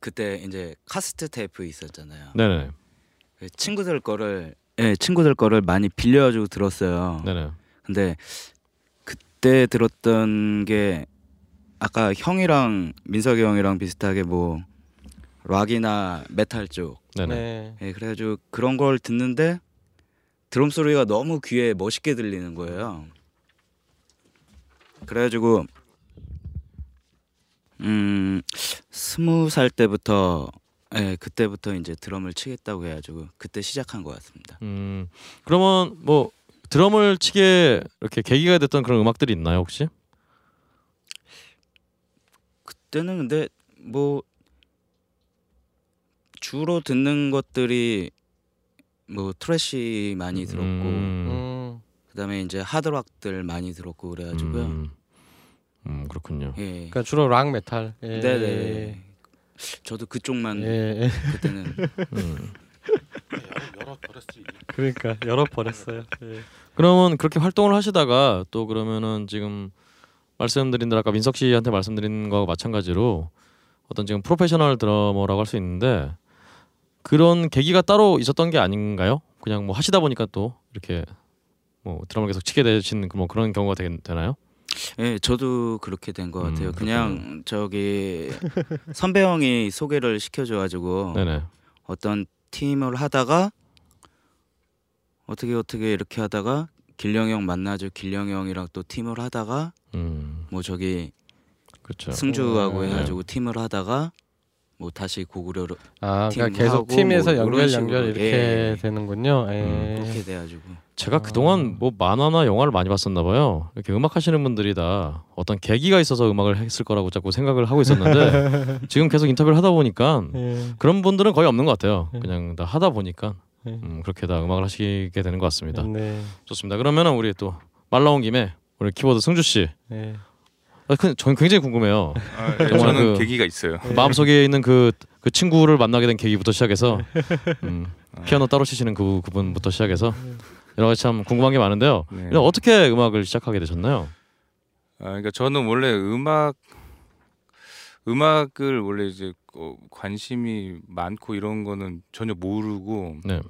그때 이제 카세트 테이프 있었잖아요. 네네, 그 친구들 거를 예, 친구들 거를 많이 빌려가지고 들었어요. 네네. 근데 그때 들었던 게 아까 형이랑 민석이 형이랑 비슷하게 뭐 락이나 메탈 쪽. 네네. 네. 예, 그래가지고 그런 걸 듣는데 드럼 소리가 너무 귀에 멋있게 들리는 거예요. 그래가지고 음 스무 살 때부터 예 그때부터 이제 드럼을 치겠다고 해가지고 그때 시작한 것 같습니다. 음, 그러면 뭐 드럼을 치게 이렇게 계기가 됐던 그런 음악들이 있나요 혹시? 그때는 근데 뭐 주로 듣는 것들이 뭐 thrash 많이 들었고 음, 음. 그다음에 이제 하드락들 많이 들었고 그래가지고요. 음, 음, 그렇군요. 예. 그러니까 주로 락 메탈. 예. 네네. 저도 그쪽만 예. 예. 그때는 음. 여러 버렸지. 그러니까 여럿 버렸어요. 예. 그러면 그렇게 활동을 하시다가 또 그러면은 지금 말씀드린 대로 아까 민석 씨한테 말씀드린 거와 마찬가지로 어떤 지금 프로페셔널 드러머라고 할 수 있는데 그런 계기가 따로 있었던 게 아닌가요? 그냥 뭐 하시다 보니까 또 이렇게 뭐 드럼을 계속 치게 되신 뭐 그런 경우가 되, 되나요? 예, 저도 그렇게 된 것 음, 같아요. 그냥 저기 선배 형이 소개를 시켜줘가지고 네네. 어떤 팀을 하다가 어떻게 어떻게 이렇게 하다가 길령 형 만나죠. 길령 형이랑 또 팀을 하다가 음, 뭐 저기 그렇죠. 승주하고 네. 해가지고 팀을 하다가 뭐 다시 고구려로 아, 그러니까 계속 팀에서 뭐 연결. 연결 이렇게 예. 되는군요. 예. 음, 그렇게 돼가지고 제가 그동안 뭐 만화나 영화를 많이 봤었나 봐요. 이렇게 음악 하시는 분들이 다 어떤 계기가 있어서 음악을 했을 거라고 자꾸 생각을 하고 있었는데 지금 계속 인터뷰를 하다 보니까 예. 그런 분들은 거의 없는 것 같아요. 네. 그냥 다 하다 보니까 네. 음, 그렇게 다 음악을 하시게 되는 것 같습니다. 네. 좋습니다. 그러면은 우리 또 말 나온 김에 우리 키보드 승주 씨, 예. 아, 그- 저는 굉장히 궁금해요. 아, 예, 저는 그- 계기가 있어요. 마음 속에 있는 그, 그 친구를 만나게 된 계기부터 시작해서 음, 피아노 따로 치시는 그 그분부터 시작해서 여러 가지 참 궁금한 게 많은데요. 네. 어떻게 음악을 시작하게 되셨나요? 아, 그러니까 저는 원래 음악 음악을 원래 이제 어, 관심이 많고 이런 거는 전혀 모르고 네.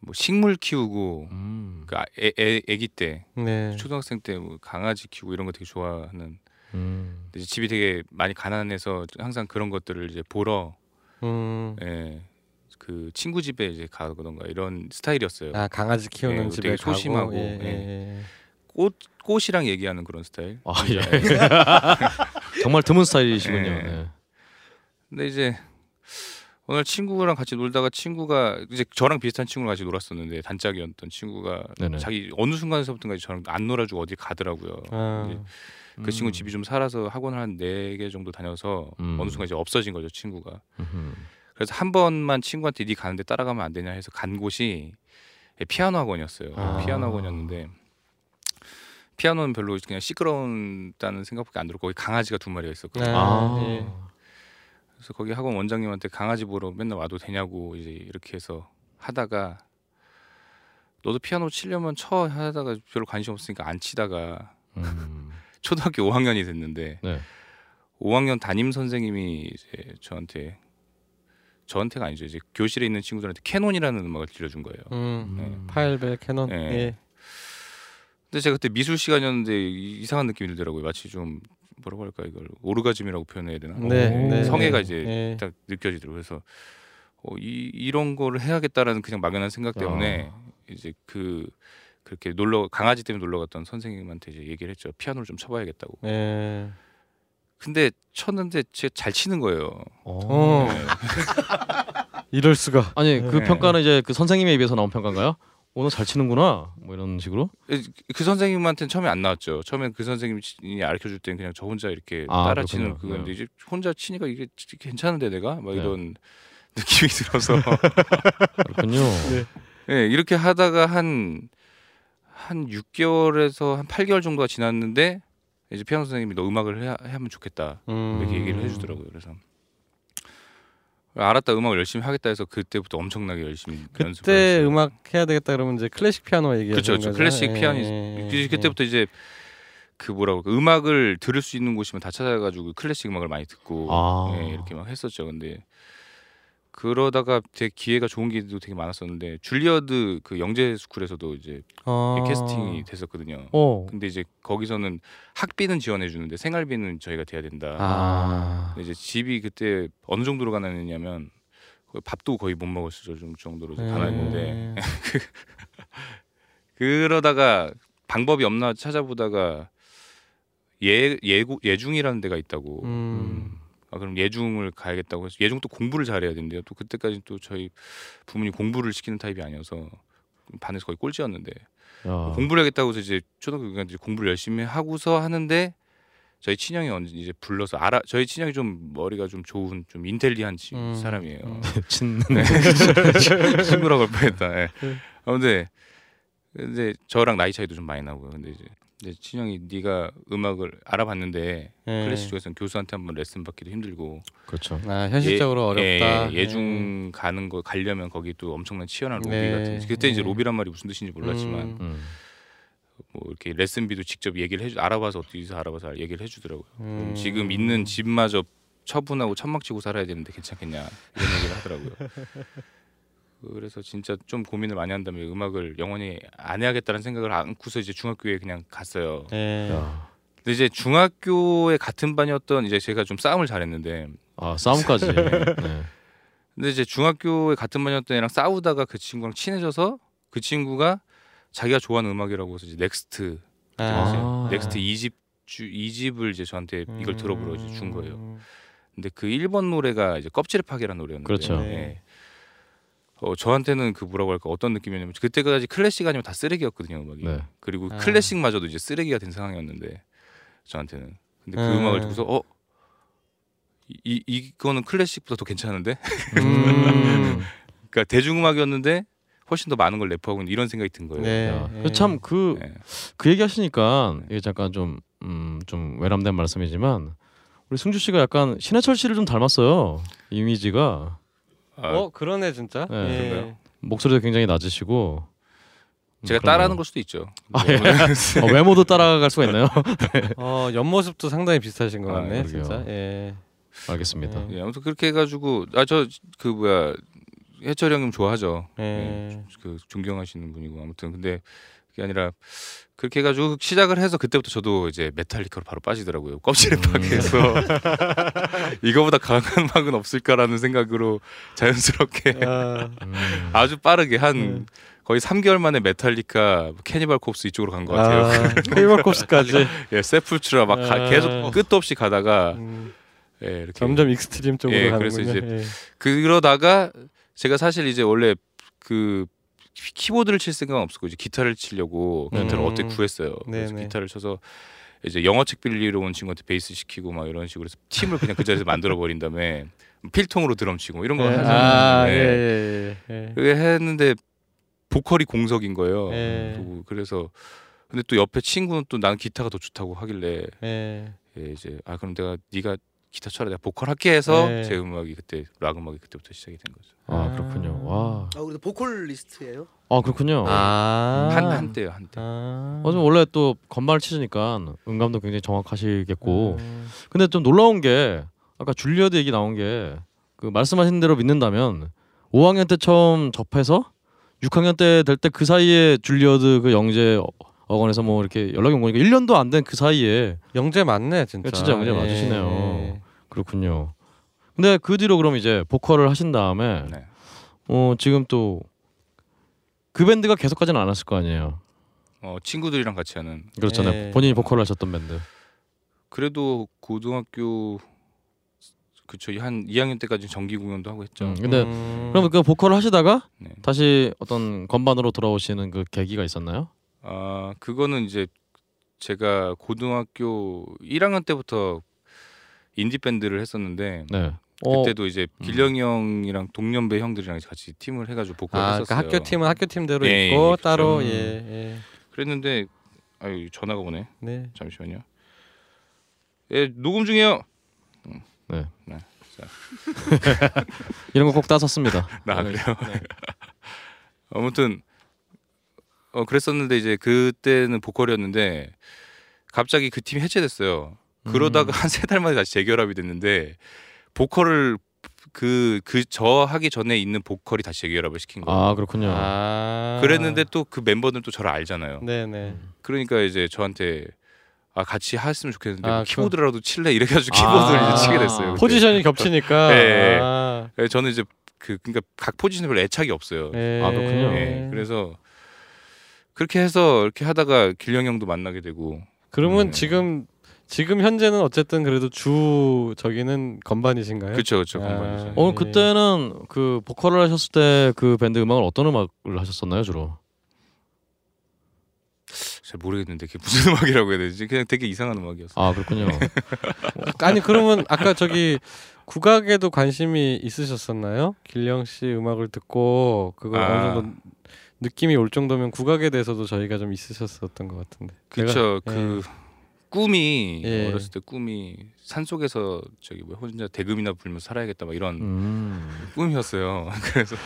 뭐 식물 키우고 음, 그 아- 애, 애, 애기 때 네. 초등학생 때 뭐 강아지 키우고 이런 거 되게 좋아하는 음, 집이 되게 많이 가난해서 항상 그런 것들을 이제 보러 음. 예, 그 친구 집에 이제 가거던가 이런 스타일이었어요. 아, 강아지 키우는 예, 집에 되게 소심하고, 가고, 예, 예. 예. 꽃 꽃이랑 얘기하는 그런 스타일. 아 예. 정말 드문 스타일이시군요. 네. 네. 근데 이제 날 친구랑 같이 놀다가 친구가 이제 저랑 비슷한 친구랑 같이 놀았었는데 단짝이었던 친구가 네네. 자기 어느 순간에서부터인가 저랑 안 놀아주고 어디 가더라고요. 아, 그 친구 집이 좀 살아서 학원을 한 네 개 정도 다녀서 음. 어느 순간 이제 없어진 거죠 친구가. 음흠. 그래서 한 번만 친구한테 네 가는데 따라가면 안 되냐 해서 간 곳이 피아노 학원이었어요. 아. 피아노 학원이었는데 피아노는 별로 그냥 시끄러운다는 생각밖에 안 들고 거기 강아지가 두 마리가 있었거든요. 아, 아. 예. 그래서 거기 학원 원장님한테 강아지 보러 맨날 와도 되냐고 이제 이렇게 해서 하다가 너도 피아노 치려면 쳐 하다가 별로 관심 없으니까 안 치다가 음. 초등학교 5학년이 됐는데 네. 5학년 담임 선생님이 이제 저한테 저한테가 아니죠 이제 교실에 있는 친구들한테 캐논이라는 음악을 들려준 거예요. 음, 음. 파헬벨 캐논. 네. 예. 근데 제가 그때 미술 시간이었는데 이- 이상한 느낌이 들더라고요. 마치 좀 뭐라고 할까 이걸 오르가즘이라고 표현해야 되나? 네, 오. 네, 성애가 네. 이제 예. 딱 느껴지더라고요. 그래서 어, 이 이런 거를 해야겠다라는 그냥 막연한 생각 때문에 이제 그 그렇게 놀러 강아지 때문에 놀러 갔던 선생님한테 이제 얘기를 했죠. 피아노를 좀 쳐봐야겠다고. 예. 근데 쳤는데 제가 잘 치는 거예요. 어. 네. 이럴 수가. 아니 그 네. 평가는 이제 그 선생님에 입에서 나온 평가인가요? 오늘 잘 치는구나 뭐 이런 식으로 그 선생님한테는 처음에 안 나왔죠. 처음에 그 선생님이 가르쳐 줄 때는 그냥 저 혼자 이렇게 아, 따라 치는. 그건데 네. 이제 혼자 치니까 이게 괜찮은데 내가 막 네. 이런 느낌이 들어서 그렇군요. 네, 이렇게 하다가 한한 6개월에서 한 8개월 정도가 지났는데 이제 피아노 선생님이 너 음악을 해, 하면 좋겠다 음. 이렇게 얘기를 해주더라고요. 그래서 알았다 음악을 열심히 하겠다 해서 그때부터 엄청나게 열심히 연습을 그때. 음악 해야 되겠다 그러면 이제 클래식 피아노 얘기하는 그렇죠, 그렇죠. 클래식 예, 피아니스트. 예, 그- 예. 그때부터 이제 그 뭐라고 음악을 들을 수 있는 곳이면 다 찾아가지고 클래식 음악을 많이 듣고 아. 예, 이렇게 막 했었죠. 근데 그러다가 되게 기회가 좋은 기회도 되게 많았었는데 줄리어드 그 영재 스쿨에서도 이제 어. 캐스팅이 됐었거든요. 어. 근데 이제 거기서는 학비는 지원해 주는데 생활비는 저희가 돼야 된다. 아. 근데 이제 집이 그때 어느 정도로 가난했냐면 밥도 거의 못 먹었을 정- 정도로 예. 가난했는데 그러다가 방법이 없나 찾아보다가 예 예고 예중이라는 데가 있다고. 음. 아 그럼 예중을 가야겠다고 해서 예중 또 공부를 잘해야 된대요. 또 그때까지 또 저희 부모님 공부를 시키는 타입이 아니어서 반에서 거의 꼴찌였는데 야. 공부를 하겠다고 해서 이제 초등학교 때 이제 공부를 열심히 하고서 하는데 저희 친형이 언제 이제 불러서 알아 저희 친형이 좀 머리가 좀 좋은 좀 인텔리한 치- 음. 사람이에요. 음. 친 친구라고 할 뻔했다. 예. 아, 근데 근데 저랑 나이 차이도 좀 많이 나고요. 근데 이제 근데 친형이 네가 음악을 알아봤는데 예. 클래식 쪽에서는 교수한테 한번 레슨 받기도 힘들고 그렇죠. 아, 현실적으로 어렵다. 예, 예중 가는 거 가려면 거기 또 엄청난 치열한 로비 네. 같은 그때 이제 네. 로비란 말이 무슨 뜻인지 몰랐지만 음. 음. 뭐 이렇게 레슨비도 직접 얘기를 해주 알아봐서 어디서 알아봐서 얘기를 해주더라고요. 음. 지금 있는 집마저 처분하고 천막 치고 살아야 되는데 괜찮겠냐 이런 얘기를 하더라고요. 그래서 진짜 좀 고민을 많이 한 다음에 음악을 영원히 안 해야겠다는 생각을 안고서 이제 중학교에 그냥 갔어요. 예. 야. 근데 이제 중학교에 같은 반이었던 이제 제가 좀 싸움을 잘했는데 아 싸움까지. 네. 근데 이제 중학교에 같은 반이었던 애랑 싸우다가 그 친구랑 친해져서 그 친구가 자기가 좋아하는 음악이라고 해서 이제 넥스트 아. 넥스트 2집 주 2집을 이제 저한테 음. 이걸 들어보라고 이제 준 거예요. 근데 그 1번 노래가 이제 껍질의 파괴라는 노래였는데 그렇죠. 예. 어, 저한테는 그 뭐라고 할까 어떤 느낌이었냐면 그때까지 클래식 아니면 다 쓰레기였거든요 음악이 네. 그리고 아. 클래식마저도 이제 쓰레기가 된 상황이었는데 저한테는 근데 그 음. 음악을 듣고서 어 이, 이 이거는 클래식보다 더 괜찮은데 음. 그러니까 대중음악이었는데 훨씬 더 많은 걸 래퍼하고 있는 이런 생각이 든 거예요. 네. 참그 네. 그 얘기 하시니까 이게 잠깐 좀 음, 좀 외람된 말씀이지만 우리 승주 씨가 약간 신해철 씨를 좀 닮았어요. 이미지가 아, 어, 그러네 진짜. 네. 예. 목소리도 굉장히 낮으시고 음, 제가 따라하는 거. 걸 수도 있죠. 아, 예. 어, 외모도 따라갈 수가 있나요? 어, 옆모습도 상당히 비슷하신 것 아, 같네, 그러게요. 진짜. 예. 알겠습니다. 네. 예, 아무튼 그렇게 해가지고 아 저 그 뭐야 해철 형님 좋아하죠. 예. 예, 그 존경하시는 분이고 아무튼 근데 그게 아니라 그렇게 해가지고 시작을 해서 그때부터 저도 이제 메탈리카로 바로 빠지더라고요. 껍질에 음. 파괴해서 이거보다 강한 음악은 없을까라는 생각으로 자연스럽게 아, 음. 아주 빠르게 한 음. 거의 3개월 만에 메탈리카, 캐니발 콥스 이쪽으로 간 것 같아요. 아, 캐니발 콥스까지. 예, 세풀투라 막 가- 아. 계속 끝도 없이 가다가 음, 예, 이렇게 점점 extreme 쪽으로 예, 가는군요. 그래서 이제 예. 그러다가 제가 사실 이제 원래 그 키- 키보드를 칠 생각은 없었고 이제 기타를 치려고 음. 기타를 어떻게 구했어요. 그래서 네네. 기타를 쳐서 이제 영어 책 빌리러 온 친구한테 베이스 시키고 막 이런 식으로 해서 팀을 그냥 그 자리에서 만들어 버린 다음에 필통으로 드럼 치고 이런 거 예. 하잖아요. 아, 예, 예. 예, 예, 예. 그게 했는데 보컬이 공석인 거예요. 예. 또 그래서 근데 또 옆에 친구는 또 나는 기타가 더 좋다고 하길래 예. 예, 이제 아 그럼 내가 네가 기타 쳐라 내가 보컬 할게 해서 네. 제 음악이 그때 락 음악이 그때부터 시작이 된 거죠. 아 그렇군요. 와. 아, 우리도 보컬리스트예요. 아 그렇군요. 아. 한 한때요 한때. 아. 어, 좀 원래 또 건반을 치시니까 음감도 굉장히 정확하시겠고. 음. 근데 좀 놀라운 게 아까 줄리어드 얘기 나온 게 그 말씀하신 대로 믿는다면 5학년 때 처음 접해서 6학년 때 될 때 그 사이에 줄리어드 그 영재 어건에서 뭐 이렇게 연락이 온 거니까 1년도 안 된 그 사이에 영재 맞네 진짜. 진짜 영재 예, 맞으시네요. 예. 그렇군요. 근데 그 뒤로 그럼 이제 보컬을 하신 다음에 네. 어 지금 또 그 밴드가 계속 가지는 않았을 거 아니에요. 어 친구들이랑 같이 하는 그렇잖아요. 예. 본인이 보컬을 하셨던 밴드. 그래도 고등학교 그쵸 한 2학년 때까지 정기 공연도 하고 했죠. 음, 근데 음. 그럼 그 보컬을 하시다가 네. 다시 어떤 건반으로 돌아오시는 그 계기가 있었나요? 아 그거는 이제 제가 고등학교 1학년 때부터 인디 밴드를 했었는데 네. 어, 그때도 이제 길령이 형이랑 동년배 형들이랑 같이 팀을 해가지고 보컬 아, 했었어요. 그러니까 학교 팀은 학교 팀대로 예, 있고 예, 그렇죠. 따로 음. 예, 예. 그랬는데 아유 전화가 오네. 네. 잠시만요. 예 녹음 중이에요. 이런 거 꼭 따섰습니다. 나 네. 그래요. 아무튼 어 그랬었는데 이제 그때는 보컬이었는데 갑자기 그 팀이 해체됐어요. 그러다가 한세 달 만에 다시 재결합이 됐는데 보컬을 그 그 저 하기 전에 있는 보컬이 다시 재결합을 시킨 거예요. 아 그렇군요. 아. 그랬는데 또 그 멤버들은 또 저를 알잖아요. 네, 네. 그러니까 이제 저한테 아 같이 했으면 좋겠는데 아, 뭐 그- 키보드라도 칠래 이래가지고 키보드를 아. 이제 치게 됐어요. 그때. 포지션이 겹치니까. 예. 아. 예, 저는 이제 그 그러니까 각 포지션에 별로 애착이 없어요. 예. 아, 그렇군요. 예, 그래서 그렇게 해서 이렇게 하다가 길령 형도 만나게 되고 그러면 네. 지금 지금 현재는 어쨌든 그래도 주 저기는 건반이신가요? 그렇죠 그렇죠 아. 건반이죠. 어 예. 그때는 그 보컬을 하셨을 때 그 밴드 음악을 어떤 음악을 하셨었나요 주로? 잘 모르겠는데 그게 무슨 음악이라고 해야 되지? 그냥 되게 이상한 음악이었어. 아 그렇군요. 아니 그러면 아까 저기 국악에도 관심이 있으셨었나요? 길령 씨 음악을 듣고 그거 아. 어느 정도 느낌이 올 정도면 국악에 대해서도 저희가 좀 있으셨었던 것 같은데. 그렇죠. 그 꿈이 예. 어렸을 때 꿈이 산 속에서 저기 뭐 혼자 대금이나 불면서 살아야겠다 막 이런 음. 꿈이었어요. 그래서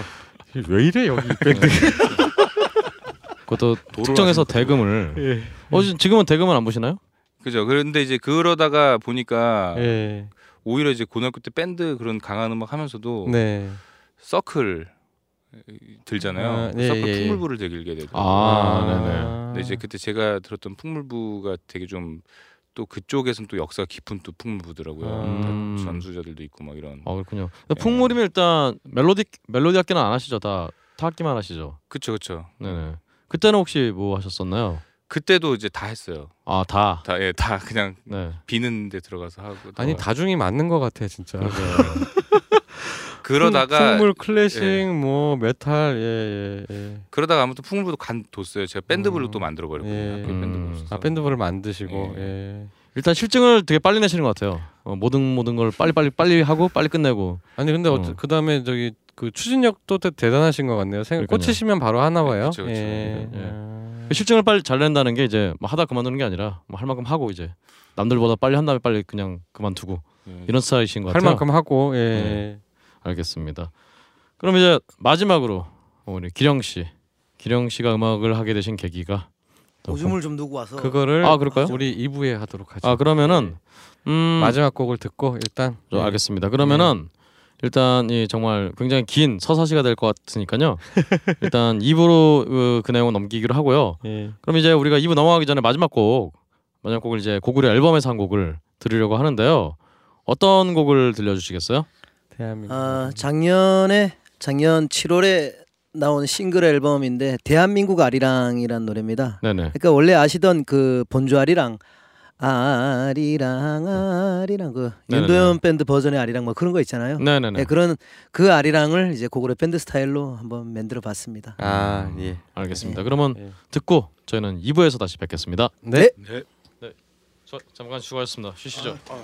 예. 왜 이래 여기 이 밴드? 그것도 특정해서 대금을. 예. 어 지- 지금은 대금은 안 보시나요? 그죠. 그런데 이제 그러다가 보니까 예. 오히려 이제 고등학교 때 밴드 그런 강한 음악 하면서도 네. 서클 들잖아요. 아, 그 예, 서클 예, 예. 풍물부를 되게 길게 되더라고요. 아, 네네. 근데 이제 그때 제가 들었던 풍물부가 되게 좀 또 그쪽에서는 또 역사가 깊은 또 풍물부더라고요. 음. 전수자들도 있고 막 이런. 아 그렇군요. 예. 풍물이면 일단 멜로디 멜로디 악기는 안 하시죠? 다 타악기만 하시죠? 그쵸 그쵸. 네네. 그때는 혹시 뭐 하셨었나요? 그때도 이제 다 했어요. 아 다. 다 예 다 그냥 네. 비는 데 들어가서 하고. 아니 다중이 맞는 것 같아 진짜. 그러다가 풍- 풍물 클래식 예. 뭐 메탈 예예 예, 예. 그러다가 아무튼 풍물부도 관뒀어요. 제가 밴드부를 음. 또 만들어 버렸거든요. 예. 학교 밴드부를. 음. 아 밴드부를 만드시고 예. 예. 일단 싫증을 되게 빨리 내시는 것 같아요. 어, 모든 모든 걸 빨리 빨리 빨리 하고 빨리 끝내고. 아니 근데 어. 어. 그 다음에 저기 그 추진력도 대- 대단하신 것 같네요. 생 그러니까요. 꽂히시면 바로 하나 봐요. 그쵸, 그쵸. 예. 예. 아. 그 싫증을 빨리 잘 낸다는 게 이제 뭐 하다 그만두는 게 아니라 뭐 할 만큼 하고 이제 남들보다 빨리 한 다음에 빨리 그냥 그만두고 예. 이런 스타일이신 것할 같아요. 만큼 하고 예. 네. 알겠습니다. 그럼 이제 마지막으로 우리 기령 씨, 기령 씨가 음악을 하게 되신 계기가 또 오줌을 좀 두고 와서 그거를 아, 그럴까요? 우리 2부에 하도록 하죠. 아 그러면은 음 마지막 곡을 듣고 일단 저 예. 알겠습니다. 그러면은 일단 이 정말 굉장히 긴 서사시가 될 것 같으니까요. 일단 2부로 그, 그 내용을 넘기기로 하고요. 예. 그럼 이제 우리가 2부 넘어가기 전에 마지막 곡 마지막 곡을 이제 고구려 앨범에서 한 곡을 들으려고 하는데요. 어떤 곡을 들려주시겠어요? 대한민국. 아, 작년에 작년 7월에 나온 싱글 앨범인데 대한민국 아리랑이라는 노래입니다. 네네. 그러니까 원래 아시던 그 본주 아리랑 아리랑 아리랑 그. 윤도현 밴드 버전의 아리랑 뭐 그런 거 있잖아요. 네네네. 네, 그런 그 아리랑을 이제 고구려 밴드 스타일로 한번 만들어 봤습니다. 아 예. 알겠습니다. 그러면 예. 듣고 저희는 2부에서 다시 뵙겠습니다. 네. 네. 저, 잠깐 수고하셨습니다. 쉬시죠. 아,